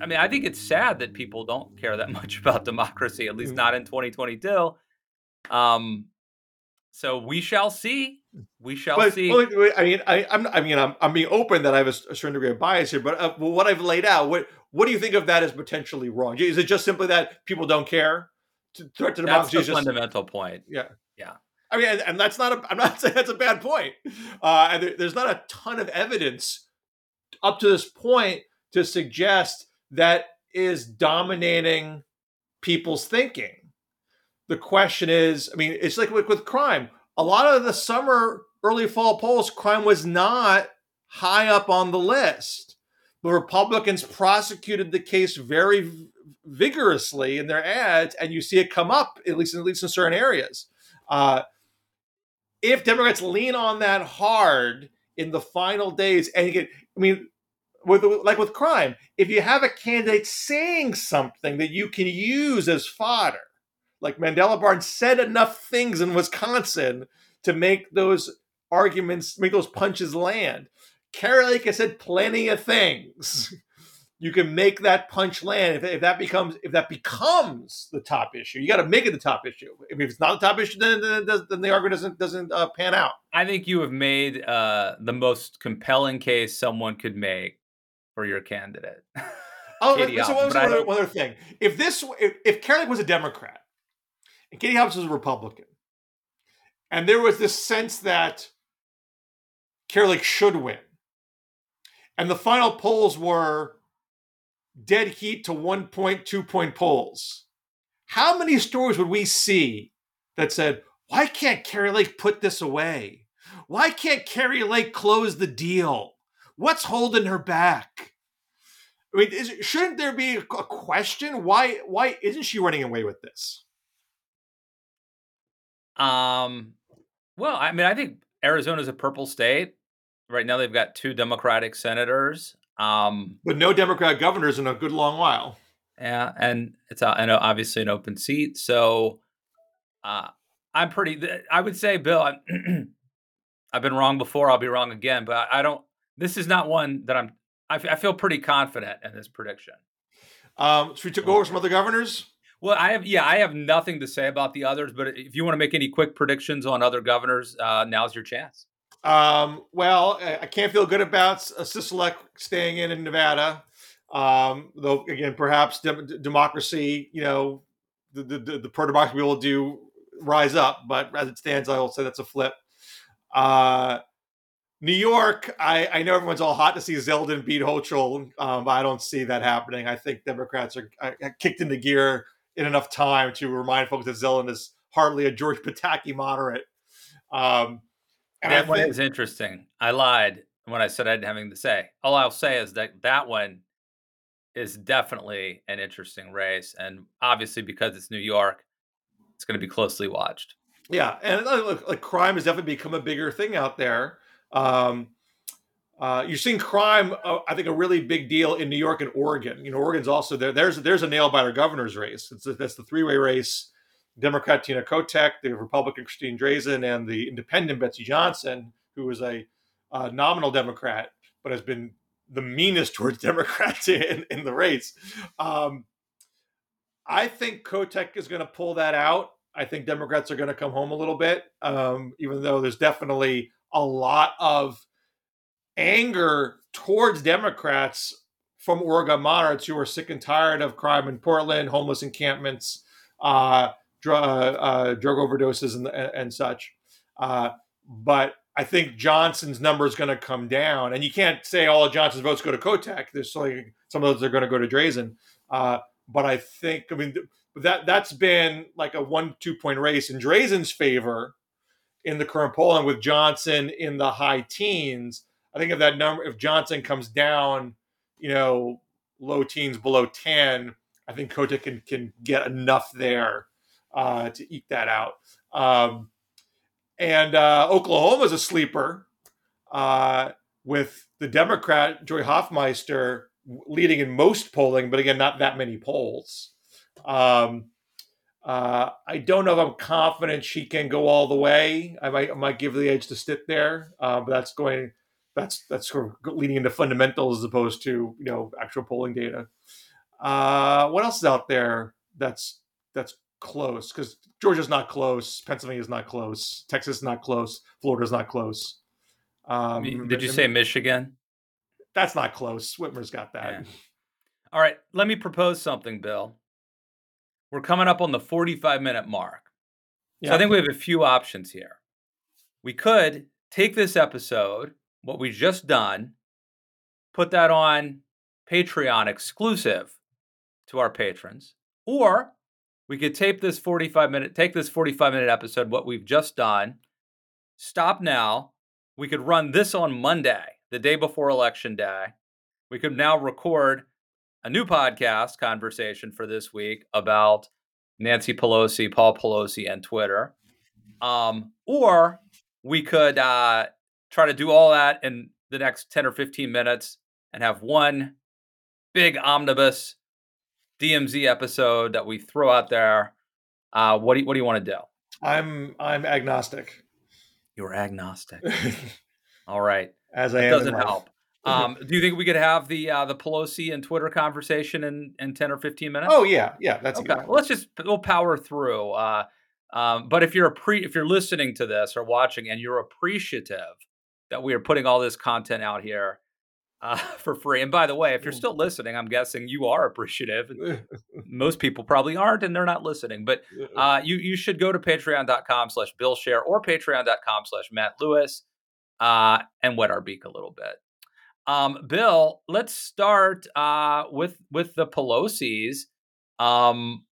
I mean, I think it's sad that people don't care that much about democracy, at least mm. not in 2022. Um, so we shall see. We shall but, see. Well, I mean, I, am I mean, I'm, I'm being open that I have a, certain degree of bias here, but uh, what I've laid out, what, what do you think of that as potentially wrong? Is it just simply that people don't care? To, threat to democracy That's the just, fundamental point. Yeah. I mean, and that's not a, I'm not saying that's a bad point. Uh, and there, there's not a ton of evidence up to this point to suggest that is dominating people's thinking. The question is, I mean, it's like with, with crime. A lot of the summer, early fall polls, crime was not high up on the list. The Republicans prosecuted the case very vigorously in their ads, and you see it come up at least in, at least in certain areas. Uh, if Democrats lean on that hard in the final days, and get, I mean, with like with crime, if you have a candidate saying something that you can use as fodder, like Mandela Barnes said enough things in Wisconsin to make those arguments, make those punches land. Kari Lake has said plenty of things. you can make that punch land if, if that becomes if that becomes the top issue. You got to make it the top issue. If it's not the top issue, then then, then the argument doesn't doesn't uh, pan out. I think you have made uh, the most compelling case someone could make for your candidate. oh, Katie so one, other, one other thing. If this if, if Lake was a Democrat and Katie Hobbs was a Republican, and there was this sense that Lake should win, and the final polls were dead heat to one point, two point polls. How many stories would we see that said, why can't Kari Lake put this away? Why can't Kari Lake close the deal? What's holding her back? I mean, is, shouldn't there be a question? Why why isn't she running away with this? Um, well, I mean, I think Arizona's a purple state. Right now, they've got two Democratic senators. Um, but no Democrat governors in a good long while. Yeah, and it's uh, know obviously an open seat. So uh, I'm pretty. I would say, Bill, i have been wrong before. I'll be wrong again. But I don't. This is not one that I'm. I, I feel pretty confident in this prediction. Um, should we go over some other governors? Well, I have yeah, I have nothing to say about the others. But if you want to make any quick predictions on other governors, uh, now's your chance. Um, well, I can't feel good about Sisolak staying in in Nevada. Um, though again, perhaps de- democracy, you know, the the, the pro democracy will do rise up, but as it stands, I will say that's a flip. Uh, New York, I, I know everyone's all hot to see Zeldin beat Hochul, um, but I don't see that happening. I think Democrats are, are, kicked into gear in enough time to remind folks that Zeldin is hardly a George Pataki moderate. Um, that one is interesting. I lied when I said I didn't have anything to say. All I'll say is that that one is definitely an interesting race, and obviously because it's New York, it's going to be closely watched. Yeah, and look, like crime has definitely become a bigger thing out there. Um, uh, you're seeing crime, uh, I think, a really big deal in New York and Oregon. You know, Oregon's also there. There's there's a nail biter governor's race. It's a, that's the three way race Democrat Tina Kotek, the Republican Christine Drazan, and the Independent Betsy Johnson, who is a uh, nominal Democrat but has been the meanest towards Democrats in, in the race. Um, I think Kotek is going to pull that out. I think Democrats are going to come home a little bit, um, even though there's definitely a lot of anger towards Democrats from Oregon moderates who are sick and tired of crime in Portland, homeless encampments, uh, drug, uh, drug overdoses and, and such. Uh, but I think Johnson's number is going to come down, and you can't say all of Johnson's votes go to Kotek. There's like some of those are going to go to Drazan. Uh, but I think, I mean, that that's been like a one-two point race in Drazan's favor in the current polling, with Johnson in the high teens. I think if that number, if Johnson comes down, you know, low teens below ten, I think Kotek can can get enough there uh, to eke that out. Um, and uh, Oklahoma's a sleeper uh, with the Democrat Joy Hofmeister leading in most polling, but again, not that many polls. Um, uh, I don't know if I'm confident she can go all the way. I might, I might give the edge to Stitt there, uh, but that's going. That's that's sort of leading into fundamentals as opposed to you know actual polling data. Uh, what else is out there that's that's close because Georgia's not close, Pennsylvania's not close, Texas is not close, Florida's not close. Um, Did you say Michigan? That's not close. Whitmer's got that. Yeah. All right, let me propose something, Bill. We're coming up on the 45 minute mark. So I think we have a few options here. We could take this episode, what we just done, put that on Patreon exclusive to our patrons, or we could tape this 45 minute, take this 45 minute episode, what we've just done, stop now. We could run this on Monday, the day before election day. We could now record a new podcast conversation for this week about Nancy Pelosi, Paul Pelosi, and Twitter. Um, or we could uh, try to do all that in the next 10 or 15 minutes and have one big omnibus DMZ episode that we throw out there. Uh, what do you, what do you want to do? I'm I'm agnostic. You're agnostic. All right. As I that am. Doesn't help. Um, do you think we could have the uh, the Pelosi and Twitter conversation in, in ten or fifteen minutes? Oh yeah, yeah, that's okay. Well, let's just we'll power through. Uh, um, but if you're a pre if you're listening to this or watching and you're appreciative that we are putting all this content out here uh, for free, and by the way, if you're still listening, I'm guessing you are appreciative. Most people probably aren't, and they're not listening. But uh, you you should go to Patreon.com/slash Bill Scher or Patreon.com/slash Matt Lewis uh, and wet our beak a little bit. Um, Bill, let's start uh, with with the Pelosi's. Um,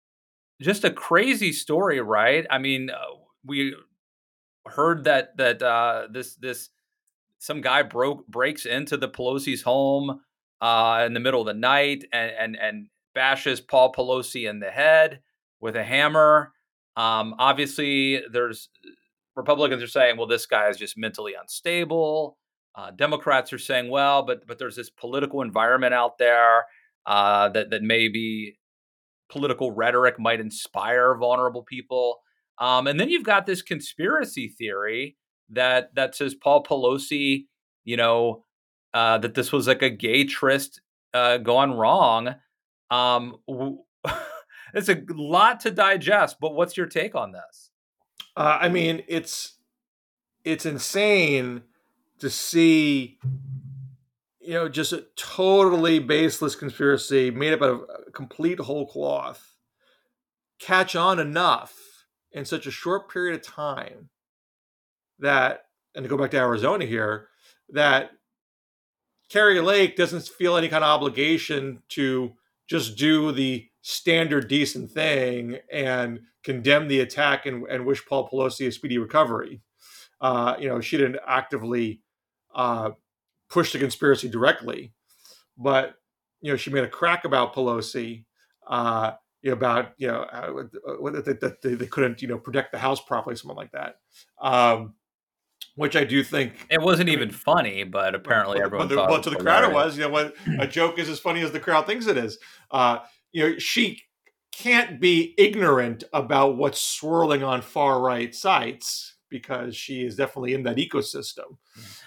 just a crazy story, right? I mean, uh, we heard that that uh, this this some guy broke breaks into the Pelosi's home uh, in the middle of the night and and and bashes Paul Pelosi in the head with a hammer. Um, obviously, there's Republicans are saying, well, this guy is just mentally unstable. Uh, Democrats are saying, well, but but there's this political environment out there uh, that that maybe political rhetoric might inspire vulnerable people. Um, and then you've got this conspiracy theory that that says Paul Pelosi, you know, uh, that this was like a gay tryst uh, gone wrong. Um, it's a lot to digest, but what's your take on this? Uh, I mean, it's it's insane to see you know just a totally baseless conspiracy made up of a complete whole cloth catch on enough in such a short period of time that and to go back to Arizona here that Kari Lake doesn't feel any kind of obligation to just do the standard decent thing and condemn the attack and, and wish Paul Pelosi a speedy recovery. Uh, you know, she didn't actively uh, push the conspiracy directly, but you know she made a crack about Pelosi. Uh, about you know uh, that they, they, couldn't you know protect the house properly, something like that. Um, which I do think it wasn't even funny, but apparently but, everyone but, thought. But to the crowd, it was. You know, what a joke is as funny as the crowd thinks it is. Uh, you know, she can't be ignorant about what's swirling on far right sites because she is definitely in that ecosystem.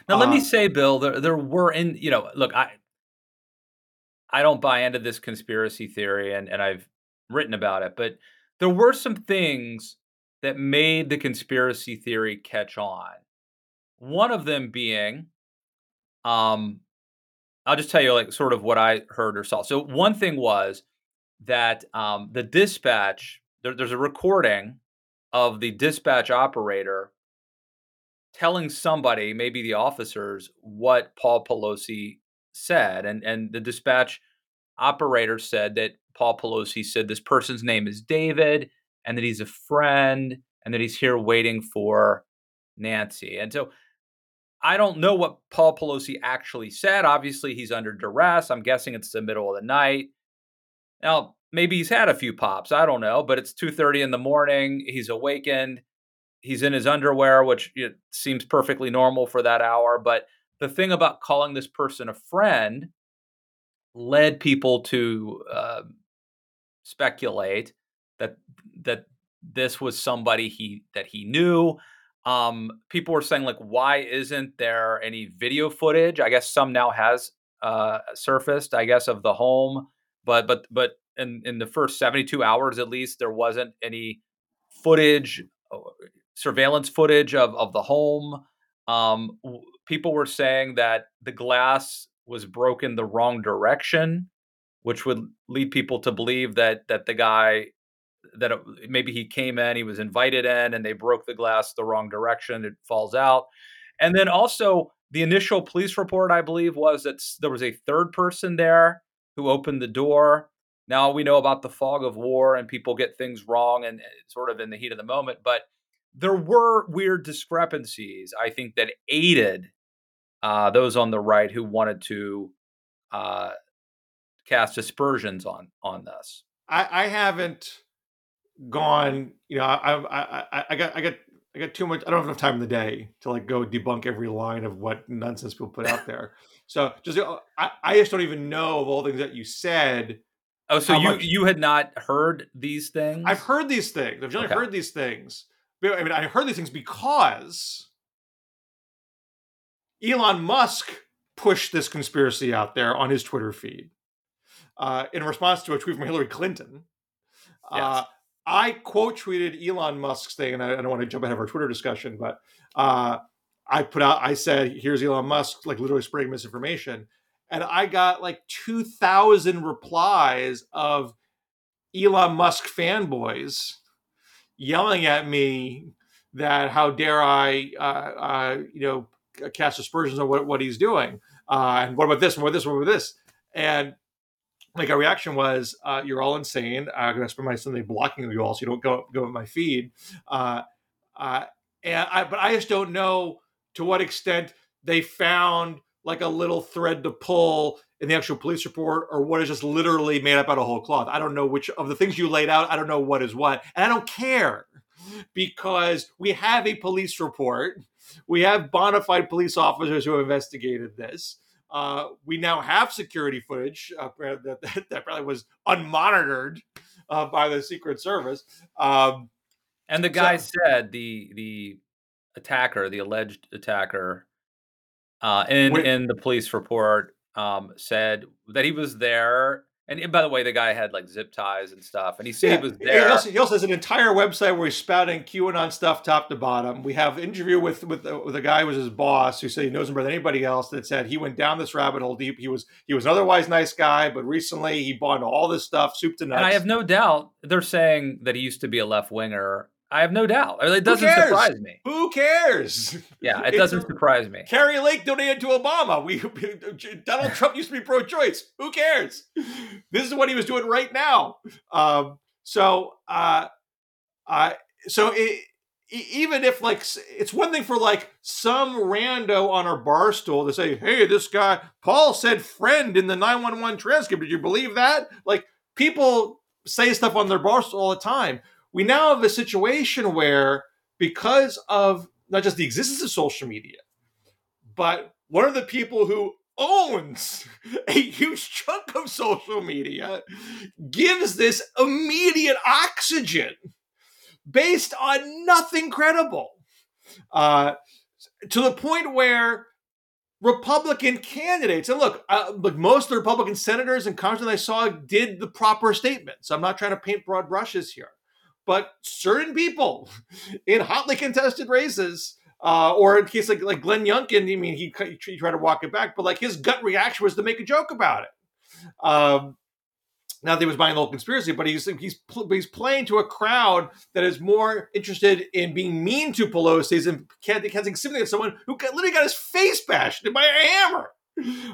Now, uh, let me uh, say, Bill, there, there were in you know, look, I I don't buy into this conspiracy theory, and and I've written about it, but there were some things that made the conspiracy theory catch on. One of them being, um, I'll just tell you like sort of what I heard or saw. So one thing was that um, the dispatch there, there's a recording of the dispatch operator telling somebody, maybe the officers, what Paul Pelosi said. And, and the dispatch operator said that Paul Pelosi said this person's name is David and that he's a friend and that he's here waiting for Nancy. And so I don't know what Paul Pelosi actually said. Obviously, he's under duress. I'm guessing it's the middle of the night. Now, maybe he's had a few pops. I don't know, but it's 2:30 in the morning. He's awakened. He's in his underwear, which seems perfectly normal for that hour. But the thing about calling this person a friend led people to uh, speculate that that this was somebody he that he knew. Um, people were saying like, why isn't there any video footage? I guess some now has uh, surfaced. I guess of the home, but but but in in the first 72 hours at least there wasn't any footage uh, surveillance footage of of the home um, people were saying that the glass was broken the wrong direction which would lead people to believe that that the guy that it, maybe he came in he was invited in and they broke the glass the wrong direction it falls out and then also the initial police report i believe was that there was a third person there who opened the door now we know about the fog of war and people get things wrong and sort of in the heat of the moment, but there were weird discrepancies, I think, that aided uh, those on the right who wanted to uh, cast aspersions on on this. I, I haven't gone. You know, I, I I I got I got I got too much. I don't have enough time in the day to like go debunk every line of what nonsense people put out there. So just uh, I, I just don't even know of all the things that you said. Oh, so you much... you had not heard these things? I've heard these things. I've generally okay. heard these things. I mean, I heard these things because Elon Musk pushed this conspiracy out there on his Twitter feed uh, in response to a tweet from Hillary Clinton. Yes. Uh, I quote tweeted Elon Musk's thing, and I, don't want to jump ahead of our Twitter discussion, but uh, I put out, I said, here's Elon Musk, like literally spreading misinformation. And I got like 2,000 replies of Elon Musk fanboys yelling at me that how dare I, uh, uh, you know, cast aspersions on what, what he's doing. Uh, and what about this? And what about this? What about this? And like our reaction was, uh, "You're all insane." I'm going to spend my Sunday blocking you all, so you don't go go in my feed. Uh, uh, and I, but I just don't know to what extent they found like a little thread to pull in the actual police report, or what is just literally made up out of whole cloth. I don't know which of the things you laid out. I don't know what is what, and I don't care because we have a police report. We have bona fide police officers who have investigated this. Uh, we now have security footage uh, that, that, that, probably was unmonitored uh, by the Secret Service. Um, and the guy so, said the the attacker, the alleged attacker, uh, in when, in the police report, um, said that he was there and, and, by the way, the guy had like zip ties and stuff, and he said yeah. he was there. He also, he also, has an entire website where he's spouting QAnon stuff top to bottom. We have interview with with uh, with a guy who was his boss who said he knows him better than anybody else. That said he went down this rabbit hole deep. He was he was an otherwise nice guy, but recently he bought all this stuff, soup to nuts. And I have no doubt they're saying that he used to be a left winger I have no doubt. I mean, it doesn't surprise me. Who cares? Yeah, it doesn't surprise me. Kari Lake donated to Obama. We Donald Trump used to be pro-choice. Who cares? This is what he was doing right now. Um, so, uh, uh, so it, even if like it's one thing for like some rando on our bar stool to say, "Hey, this guy Paul said friend in the 911 transcript. Did you believe that?" Like people say stuff on their bar stool all the time we now have a situation where because of not just the existence of social media, but one of the people who owns a huge chunk of social media gives this immediate oxygen based on nothing credible uh, to the point where Republican candidates, and look, uh, look, most of the Republican senators and congressmen I saw did the proper statements. I'm not trying to paint broad brushes here but certain people in hotly contested races, uh, or in case like like Glenn Youngkin, I mean, he, he tried to walk it back, but like his gut reaction was to make a joke about it. Um, not that he was buying the whole conspiracy, but he's he's he's playing to a crowd that is more interested in being mean to Pelosi and casting sympathy with someone who literally got his face bashed by a hammer.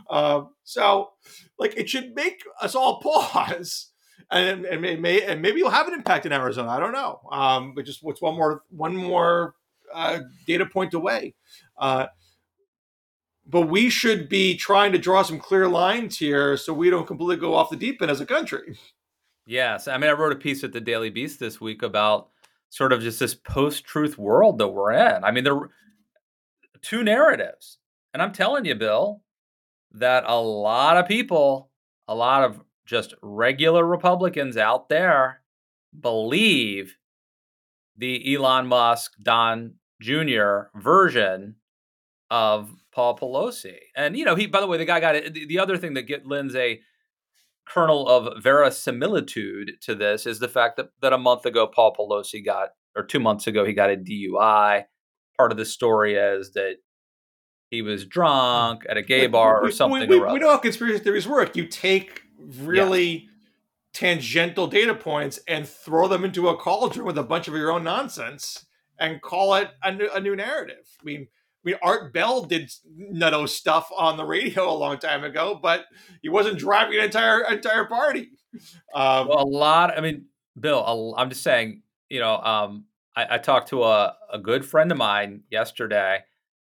Um, so, like, it should make us all pause and and may, may and maybe you'll have an impact in Arizona. I don't know. Um, but just what's one more one more uh, data point away. Uh, but we should be trying to draw some clear lines here so we don't completely go off the deep end as a country. Yes, I mean I wrote a piece at the Daily Beast this week about sort of just this post-truth world that we're in. I mean there are two narratives. And I'm telling you, Bill, that a lot of people, a lot of just regular Republicans out there believe the Elon Musk, Don Jr. version of Paul Pelosi. And, you know, he, by the way, the guy got it. The, the other thing that get, lends a kernel of verisimilitude to this is the fact that, that a month ago, Paul Pelosi got, or two months ago, he got a DUI. Part of the story is that he was hmm. drunk at a gay bar or something. We, we, we know how conspiracy theories work. You take really yeah. tangential data points and throw them into a cauldron with a bunch of your own nonsense and call it a new, a new narrative. I mean, I mean, Art Bell did nutto stuff on the radio a long time ago, but he wasn't driving an entire entire party. Um, well, a lot. I mean, Bill, I'm just saying. You know, um, I, I, talked to a, a good friend of mine yesterday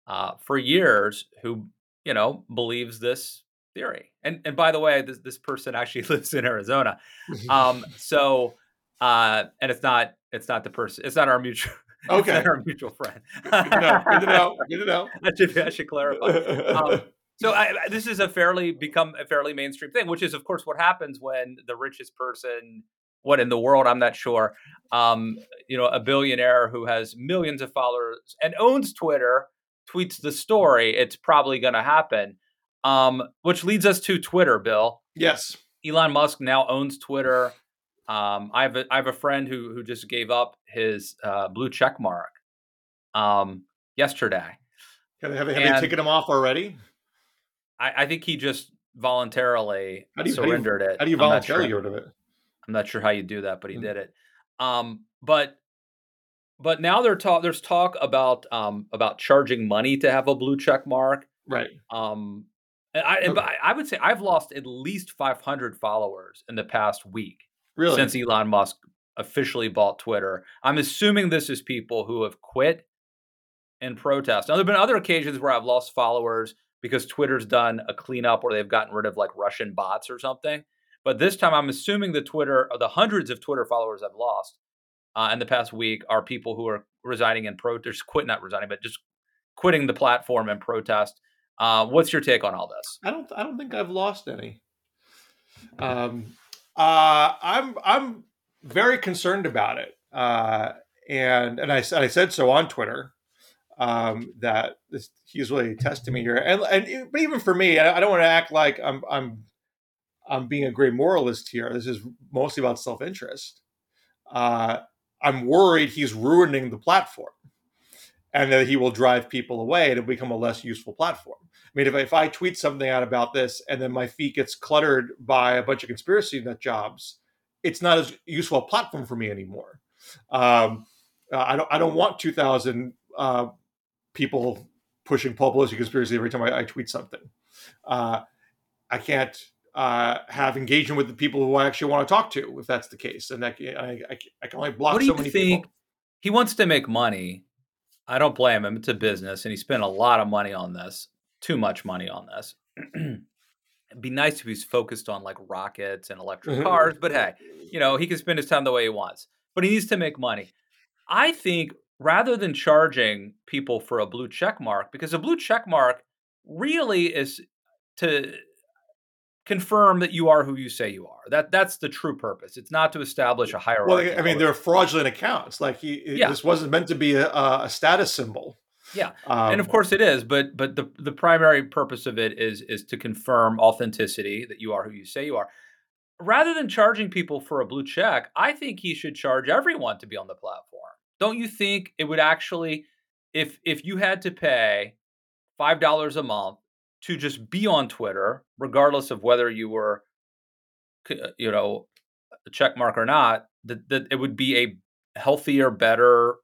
uh, for years who you know believes this theory. And and by the way, this this person actually lives in Arizona. Um, so uh, and it's not it's not the person it's not our mutual Okay, our mutual friend. good to know. Good to know. Good to know. I should I should clarify. Um, so I, this is a fairly become a fairly mainstream thing, which is of course what happens when the richest person, what in the world I'm not sure, um, you know, a billionaire who has millions of followers and owns Twitter tweets the story. It's probably going to happen. Um, which leads us to Twitter, Bill. Yes. Elon Musk now owns Twitter. Um, I have a, I have a friend who who just gave up his uh, blue check mark um, yesterday. Have, have, have they taken him off already? I, I think he just voluntarily How do you- how do you- surrendered it. How do you I'm not voluntarily sure- get rid of it? I'm not sure how you do that, but he Mm. did it. Um, but but now talk there's talk about um, about charging money to have a blue check mark. Right. Um, I, Okay. I I would say I've lost at least 500 followers in the past week Really? since Elon Musk officially bought Twitter. I'm assuming this is people who have quit in protest. Now, there have been other occasions where I've lost followers because Twitter's done a cleanup or they've gotten rid of like Russian bots or something. But this time, I'm assuming the Twitter, the hundreds of Twitter followers I've lost uh, in the past week are people who are resigning in protest, quit not resigning, but just quitting the platform in protest. Uh, what's your take on all this? I don't. I don't think I've lost any. Um, uh, I'm. I'm very concerned about it, uh, and and I said I said so on Twitter. Um, that this, he's really testing me here, and and but even for me, I, I don't want to act like I'm I'm I'm being a great moralist here. This is mostly about self interest. Uh, I'm worried he's ruining the platform, and that he will drive people away and it'll become a less useful platform. I mean, if, if I tweet something out about this and then my feed gets cluttered by a bunch of conspiracy nut jobs, it's not as useful a platform for me anymore. Um, uh, I don't. I don't want two thousand uh, people pushing Pelosi conspiracy every time I, I tweet something. Uh, I can't uh, have engagement with the people who I actually want to talk to if that's the case, and that, I, I, I can only block What do so you many think? people. He wants to make money. I don't blame him. It's a business, and he spent a lot of money on this. Too much money on this. It'd be nice if he's focused on like rockets and electric Mhm. cars, but hey, you know, he can spend his time the way he wants. But he needs to make money. I think rather than charging people for a blue check mark, because a blue check mark really is to confirm that you are who you say you are. That that's the true purpose. It's not to establish a hierarchy. Well, I mean, they're fraudulent accounts. Like he, Yeah. this wasn't meant to be a, a status symbol. Yeah. um, and of course it is, but but the the primary purpose of it is is to confirm authenticity that you are who you say you are. Rather than charging people for a blue check, I think he should charge everyone to be on the platform. Don't you think it would actually if if you had to pay $5 a month to just be on Twitter regardless of whether you were uh, you know a check mark or not, that, that it would be a healthier, better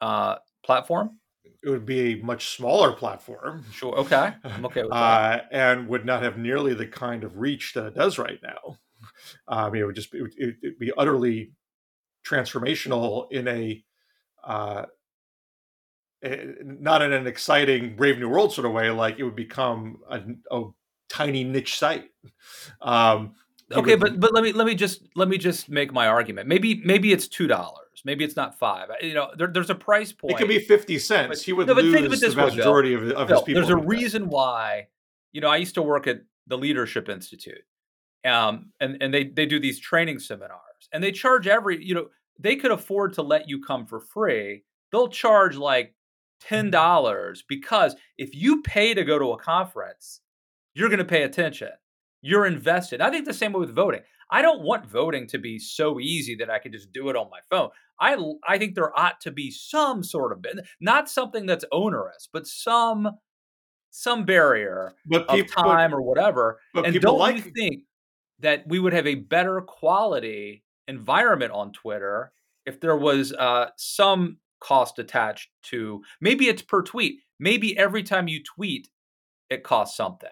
uh, platform? it would be a much smaller platform. Sure. Okay. I'm okay with that. Uh, and would not have nearly the kind of reach that it does right now. Mean, it would just be, it would, be utterly transformational in a, uh, not in an exciting Brave New World sort of way. Like it would become a, a tiny niche site. Um, okay, would- but but let me let me just let me just make my argument. Maybe maybe it's two dollars. Maybe it's not five. You know, there, there's a price point. it could be fifty cents. But- he would no, but think of it lose this the vast Bill. majority of, of Bill, his people. there's a with that. reason why. You know, I used to work at the Leadership Institute, um, and and they they do these training seminars, and they charge every. You know, they could afford to let you come for free. They'll charge like ten dollars because if you pay to go to a conference, you're going to pay attention. You're invested. I think the same way with voting. I don't want voting to be so easy that I can just do it on my phone. I I think there ought to be some sort of not something that's onerous, but some some barrier but of time or whatever. and people don't like you think that we would have a better quality environment on Twitter if there was uh, some cost attached to maybe it's per tweet. Maybe every time you tweet, it costs something.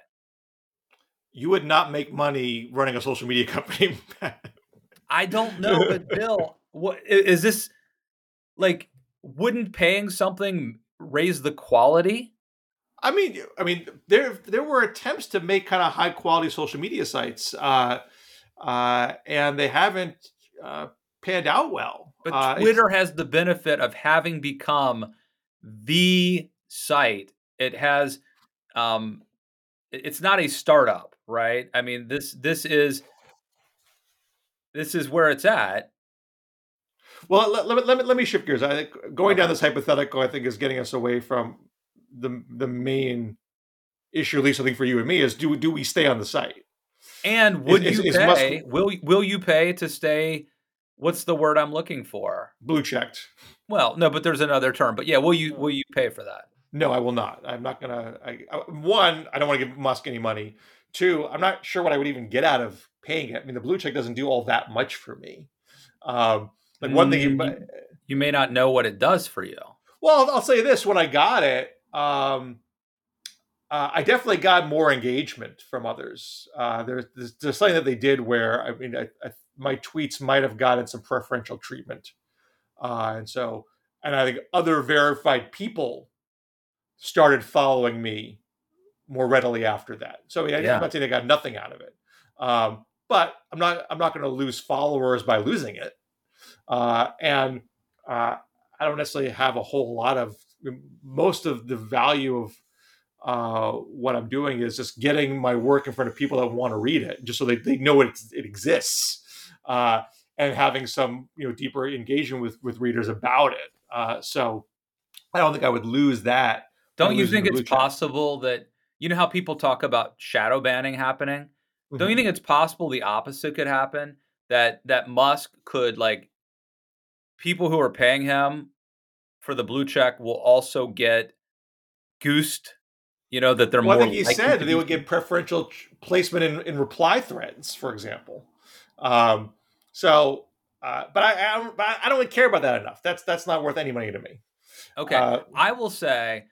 you would not make money running a social media company. I don't know, but Bill, what is this like? Wouldn't paying something raise the quality? I mean, I mean, there there were attempts to make kind of high quality social media sites, uh, uh, and they haven't uh, panned out well. But uh, Twitter has the benefit of having become the site. It has, um, it's not a startup, right? I mean this this is this is where it's at. Well, let, let, let, me, let me shift gears. I think going down this hypothetical, I think, is getting us away from the the main issue, at least I think for you and me, is do do we stay on the site? And would is, you is, pay? Is will will you pay to stay? What's the word I'm looking for? Blue checked. Well, no, but there's another term. But yeah, will you will you pay for that? No, I will not. I'm not gonna. I, I, one, I don't want to give Musk any money. Two, I'm not sure what I would even get out of paying it. I mean, the blue check doesn't do all that much for me. Um, like one thing, you, mm, you, may not know what it does for you. Well, I'll say this: when I got it, um, uh, I definitely got more engagement from others. Uh, there's, there's, there's something that they did where I mean, I, I, my tweets might have gotten some preferential treatment, uh, and so, and I think other verified people started following me more readily after that. So I mean, yeah. I'm not saying they got nothing out of it, um, but I'm not I'm not going to lose followers by losing it. Uh, and uh, I don't necessarily have a whole lot of most of the value of uh, what I'm doing is just getting my work in front of people that want to read it, just so they, they know it, it exists, uh, and having some you know deeper engagement with with readers about it. Uh, so I don't think I would lose that. Don't you think it's possible that you know how people talk about shadow banning happening? Mm-hmm. Don't you mm-hmm. think it's possible the opposite could happen? That that Musk could like people who are paying him for the blue check will also get goosed. You know that they're well, more. I think he said they would get preferential placement in, in reply threads, for example. Um, so, uh, but I, I, don't, I don't really care about that enough. That's that's not worth any money to me. Okay, uh, I will say,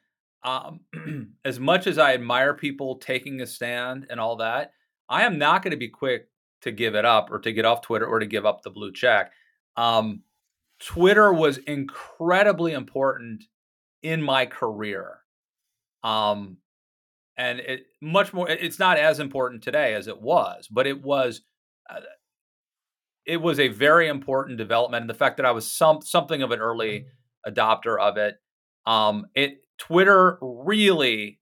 um, as much as I admire people taking a stand and all that, I am not going to be quick to give it up or to get off Twitter or to give up the blue check. Um, Twitter was incredibly important in my career. Um, and it much more it's not as important today as it was, but it was uh, it was a very important development and the fact that I was some something of an early mm-hmm. adopter of it. Um, it Twitter really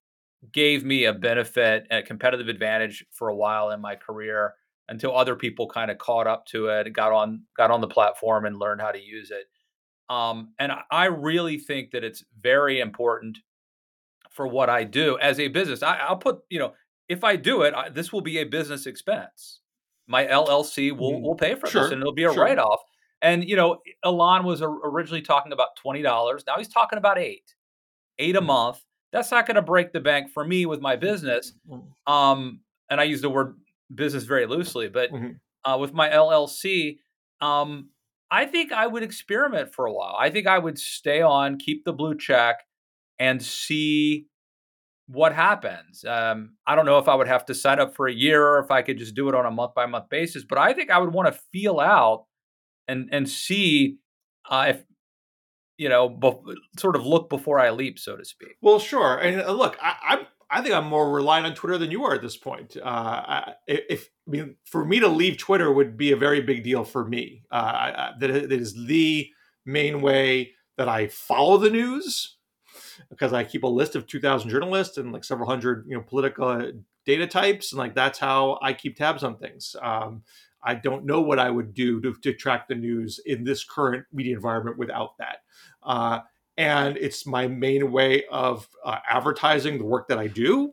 gave me a benefit and a competitive advantage for a while in my career until other people kind of caught up to it, got on got on the platform and learned how to use it. Um, and I really think that it's very important for what I do as a business. I, will put, you know, if I do it, I, this will be a business expense. My LLC will mm-hmm. will pay for sure. this, and it'll be a sure. write off. And you know, Elon was originally talking about twenty dollars. Now he's talking about eight, eight a mm-hmm. month. That's not going to break the bank for me with my business. Mm-hmm. Um, and I use the word business very loosely, but mm-hmm. uh, with my LLC, um, I think I would experiment for a while. I think I would stay on, keep the blue check, and see what happens. Um, I don't know if I would have to sign up for a year or if I could just do it on a month by month basis, but I think I would want to feel out and and see uh, if you know, be- sort of look before I leap, so to speak. Well, sure. And uh, look, I, I'm I think I'm more reliant on Twitter than you are at this point. Uh, if I mean, for me to leave Twitter would be a very big deal for me. Uh, that, that is the main way that I follow the news because I keep a list of 2,000 journalists and like several hundred, you know, political data types, and like that's how I keep tabs on things. Um, I don't know what I would do to, to, track the news in this current media environment without that. Uh, and it's my main way of uh, advertising the work that I do.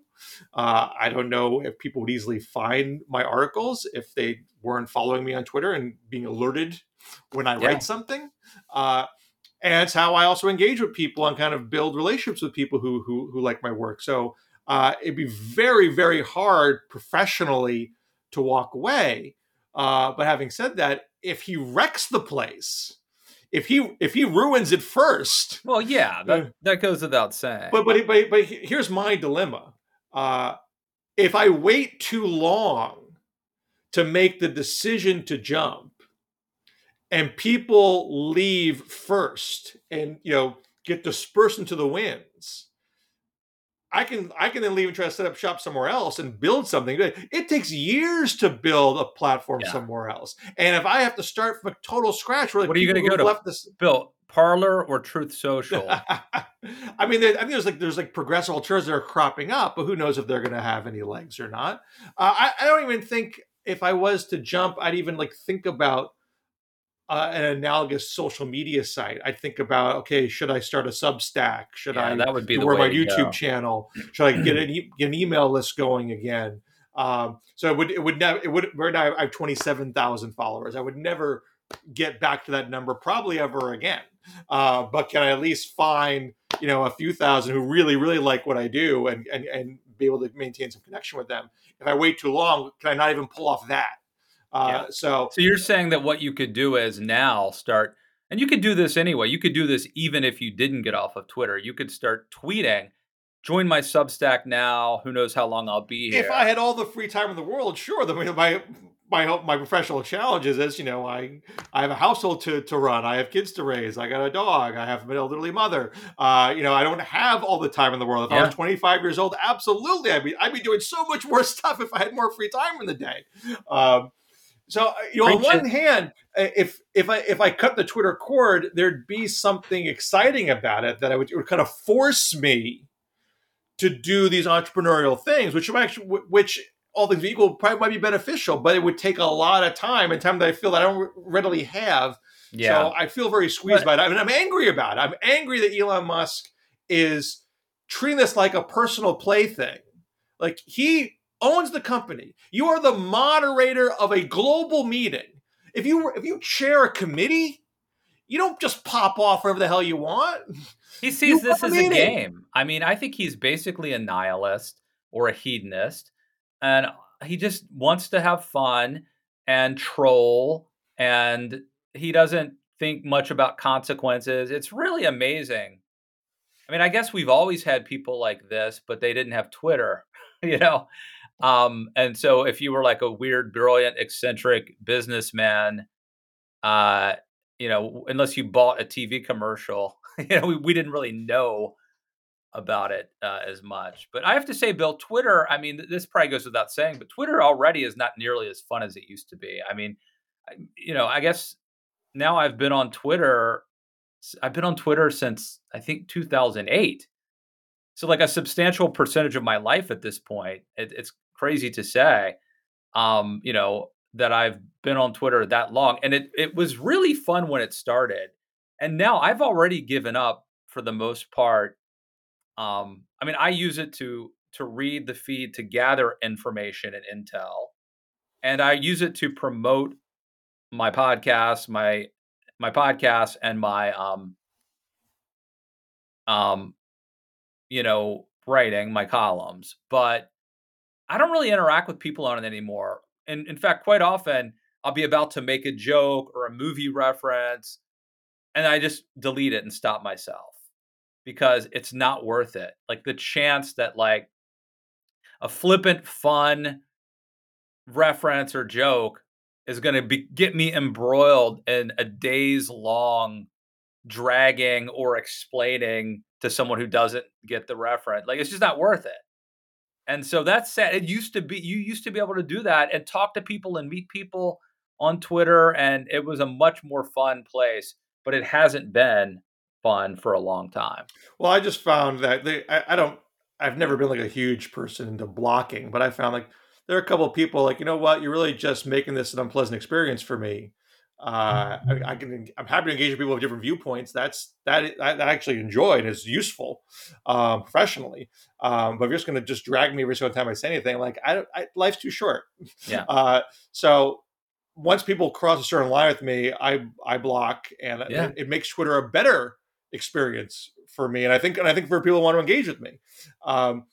Uh, I don't know if people would easily find my articles if they weren't following me on Twitter and being alerted when I yeah. write something. Uh, and it's how I also engage with people and kind of build relationships with people who who, who like my work. So uh, it'd be very very hard professionally to walk away. Uh, but having said that, if he wrecks the place, if he if he ruins it first, well, yeah, that, uh, that goes without saying. But but but but here's my dilemma: uh, if I wait too long to make the decision to jump, and people leave first, and you know get dispersed into the winds, I can I can then leave and try to set up shop somewhere else and build something. It takes years to build a platform yeah. somewhere else. And if I have to start from a total scratch, like what are you going to go to? Left this... Bill, Parler or Truth Social? I mean, I think there's like there's like progressive alternatives that are cropping up, but who knows if they're going to have any legs or not? Uh, I, I don't even think if I was to jump, I'd even like think about uh, an analogous social media site. I think about okay, should I start a Substack? Should yeah, I that would be the my YouTube channel? Should I get an, e- get an email list going again? Um, so it would it would never it would right now I have twenty seven thousand followers. I would never get back to that number probably ever again. Uh, but can I at least find you know a few thousand who really really like what I do and and and be able to maintain some connection with them? If I wait too long, can I not even pull off that? Uh, yeah. So, so you're saying that what you could do is now start, and you could do this anyway. You could do this even if you didn't get off of Twitter. You could start tweeting. Join my Substack now. Who knows how long I'll be here? If I had all the free time in the world, sure. The, my my my professional challenges is you know I I have a household to to run. I have kids to raise. I got a dog. I have an elderly mother. Uh, you know I don't have all the time in the world. If yeah. I was 25 years old, absolutely I'd be I'd be doing so much more stuff if I had more free time in the day. Um, so uh, you know, on one hand, uh, if if I if I cut the Twitter cord, there'd be something exciting about it that I would, would kind of force me to do these entrepreneurial things, which actually which all things equal probably might be beneficial, but it would take a lot of time and time that I feel that I don't readily have. Yeah. So I feel very squeezed but, by it. I mean, I'm angry about it. I'm angry that Elon Musk is treating this like a personal plaything. Like he owns the company. You are the moderator of a global meeting. If you if you chair a committee, you don't just pop off wherever the hell you want. He sees you this as a game. I mean, I think he's basically a nihilist or a hedonist, and he just wants to have fun and troll, and he doesn't think much about consequences. It's really amazing. I mean, I guess we've always had people like this, but they didn't have Twitter, you know. Um, and so if you were like a weird, brilliant, eccentric businessman, uh, you know, unless you bought a TV commercial, you know, we, we didn't really know about it uh, as much. But I have to say, Bill, Twitter, I mean, this probably goes without saying, but Twitter already is not nearly as fun as it used to be. I mean, you know, I guess now I've been on Twitter. I've been on Twitter since I think 2008. So like a substantial percentage of my life at this point. It, it's crazy to say, um, you know, that I've been on Twitter that long. And it, it was really fun when it started. And now I've already given up for the most part. Um, I mean, I use it to to read the feed to gather information and intel. And I use it to promote my podcast, my my podcast and my um um you know writing my columns but I don't really interact with people on it anymore. And in fact, quite often I'll be about to make a joke or a movie reference and I just delete it and stop myself because it's not worth it. Like the chance that like a flippant fun reference or joke is going to be get me embroiled in a days long dragging or explaining to someone who doesn't get the reference. Like it's just not worth it. And so that's sad. It used to be you used to be able to do that and talk to people and meet people on Twitter, and it was a much more fun place. But it hasn't been fun for a long time. Well, I just found that they, I, I don't. I've never been like a huge person into blocking, but I found like there are a couple of people like you know what you're really just making this an unpleasant experience for me uh, I, I, can I'm happy to engage with people with different viewpoints. That's that I, I actually enjoy and is useful um, professionally. Um, but if you're just going to just drag me every single time I say anything, like I, I life's too short. Yeah. Uh, so once people cross a certain line with me, I I block, and yeah. it, it, makes Twitter a better experience for me. And I think and I think for people who want to engage with me. Um,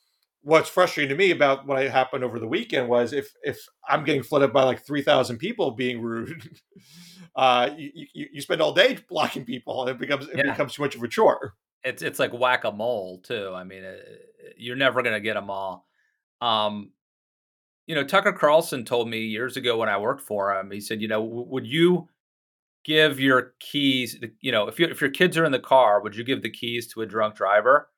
what's frustrating to me about what happened over the weekend was if if I'm getting flooded by like three thousand people being rude. uh, you, you, you spend all day blocking people, and it becomes it yeah. becomes too much of a chore. It's it's like whack a mole too. I mean, it, you're never gonna get them all. Um, you know, Tucker Carlson told me years ago when I worked for him. He said, you know, would you give your keys? You know, if you if your kids are in the car, would you give the keys to a drunk driver?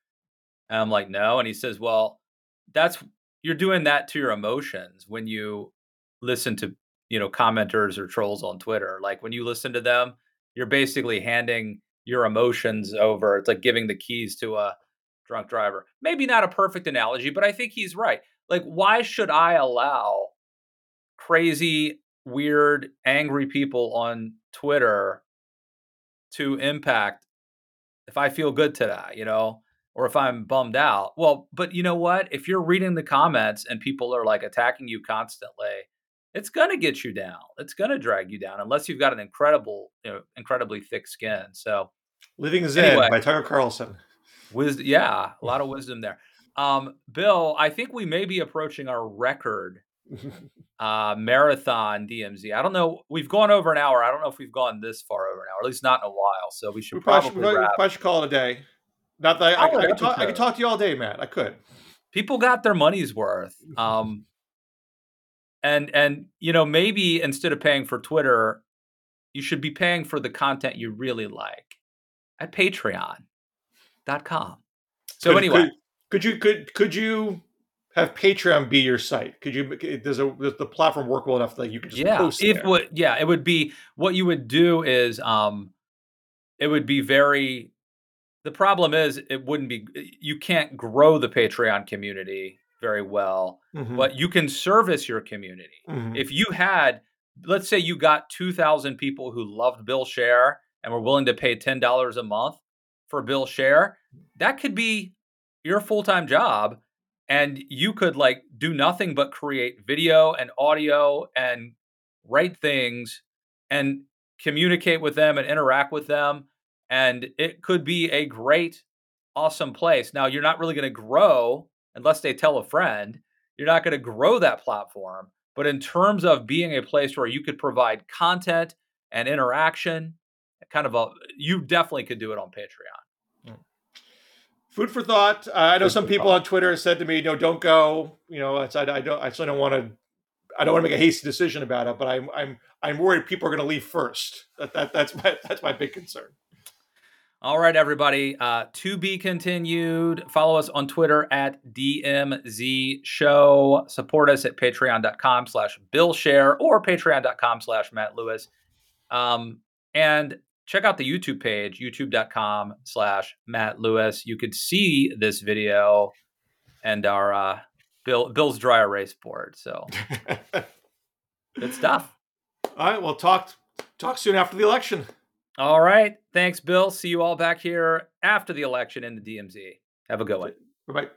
And I'm like, no. And he says, well, that's you're doing that to your emotions when you listen to you know commenters or trolls on Twitter. Like when you listen to them, you're basically handing your emotions over. It's like giving the keys to a drunk driver. Maybe not a perfect analogy, but I think he's right. Like, why should I allow crazy, weird, angry people on Twitter to impact if I feel good today, you know, or if I'm bummed out? Well, but you know what? If you're reading the comments and people are like attacking you constantly, it's going to get you down. It's going to drag you down unless you've got an incredible, you know, incredibly thick skin. So, Living Zen anyway, by Tucker Carlson. Wisdom, yeah, a lot of wisdom there. Um, Bill, I think we may be approaching our record uh, marathon DMZ. I don't know. We've gone over an hour. I don't know if we've gone this far over an hour, at least not in a while. So we should we probably, probably, should, probably should call it a day. Not that I, I, I, could talk, I could talk to you all day, Matt. I could. People got their money's worth. Um, and and you know maybe instead of paying for Twitter, you should be paying for the content you really like at Patreon.com. So could, anyway, could, could you could could you have Patreon be your site? Could you does, a, does the platform work well enough that you could just yeah, post if would yeah, it would be what you would do is um it would be very the problem is it wouldn't be you can't grow the Patreon community very well, mm-hmm. but you can service your community. Mm-hmm. If you had let's say you got 2000 people who loved Bill Scher and were willing to pay $10 a month for Bill Scher, that could be your full-time job and you could like do nothing but create video and audio and write things and communicate with them and interact with them and it could be a great awesome place now you're not really going to grow unless they tell a friend you're not going to grow that platform but in terms of being a place where you could provide content and interaction kind of a you definitely could do it on patreon food for thought. Uh, I know food some people thought. on Twitter have said to me, "No, don't go." You know, I, I don't. I still don't want to. I don't want to make a hasty decision about it, but I'm I'm I'm worried people are going to leave first. That, that that's my that's my big concern. All right, everybody. Uh, to be continued. Follow us on Twitter at DMZ Show. Support us at patreon.com slash Bill Scher or patreon.com slash Matt Lewis. Um, and check out the YouTube page, youtube.com slash Matt Lewis. You could see this video and our uh, Bill Bill's dry erase board. So good stuff. All right, well talk talk soon after the election. All right. Thanks, Bill. See you all back here after the election in the DMZ. Have a good one. Bye bye.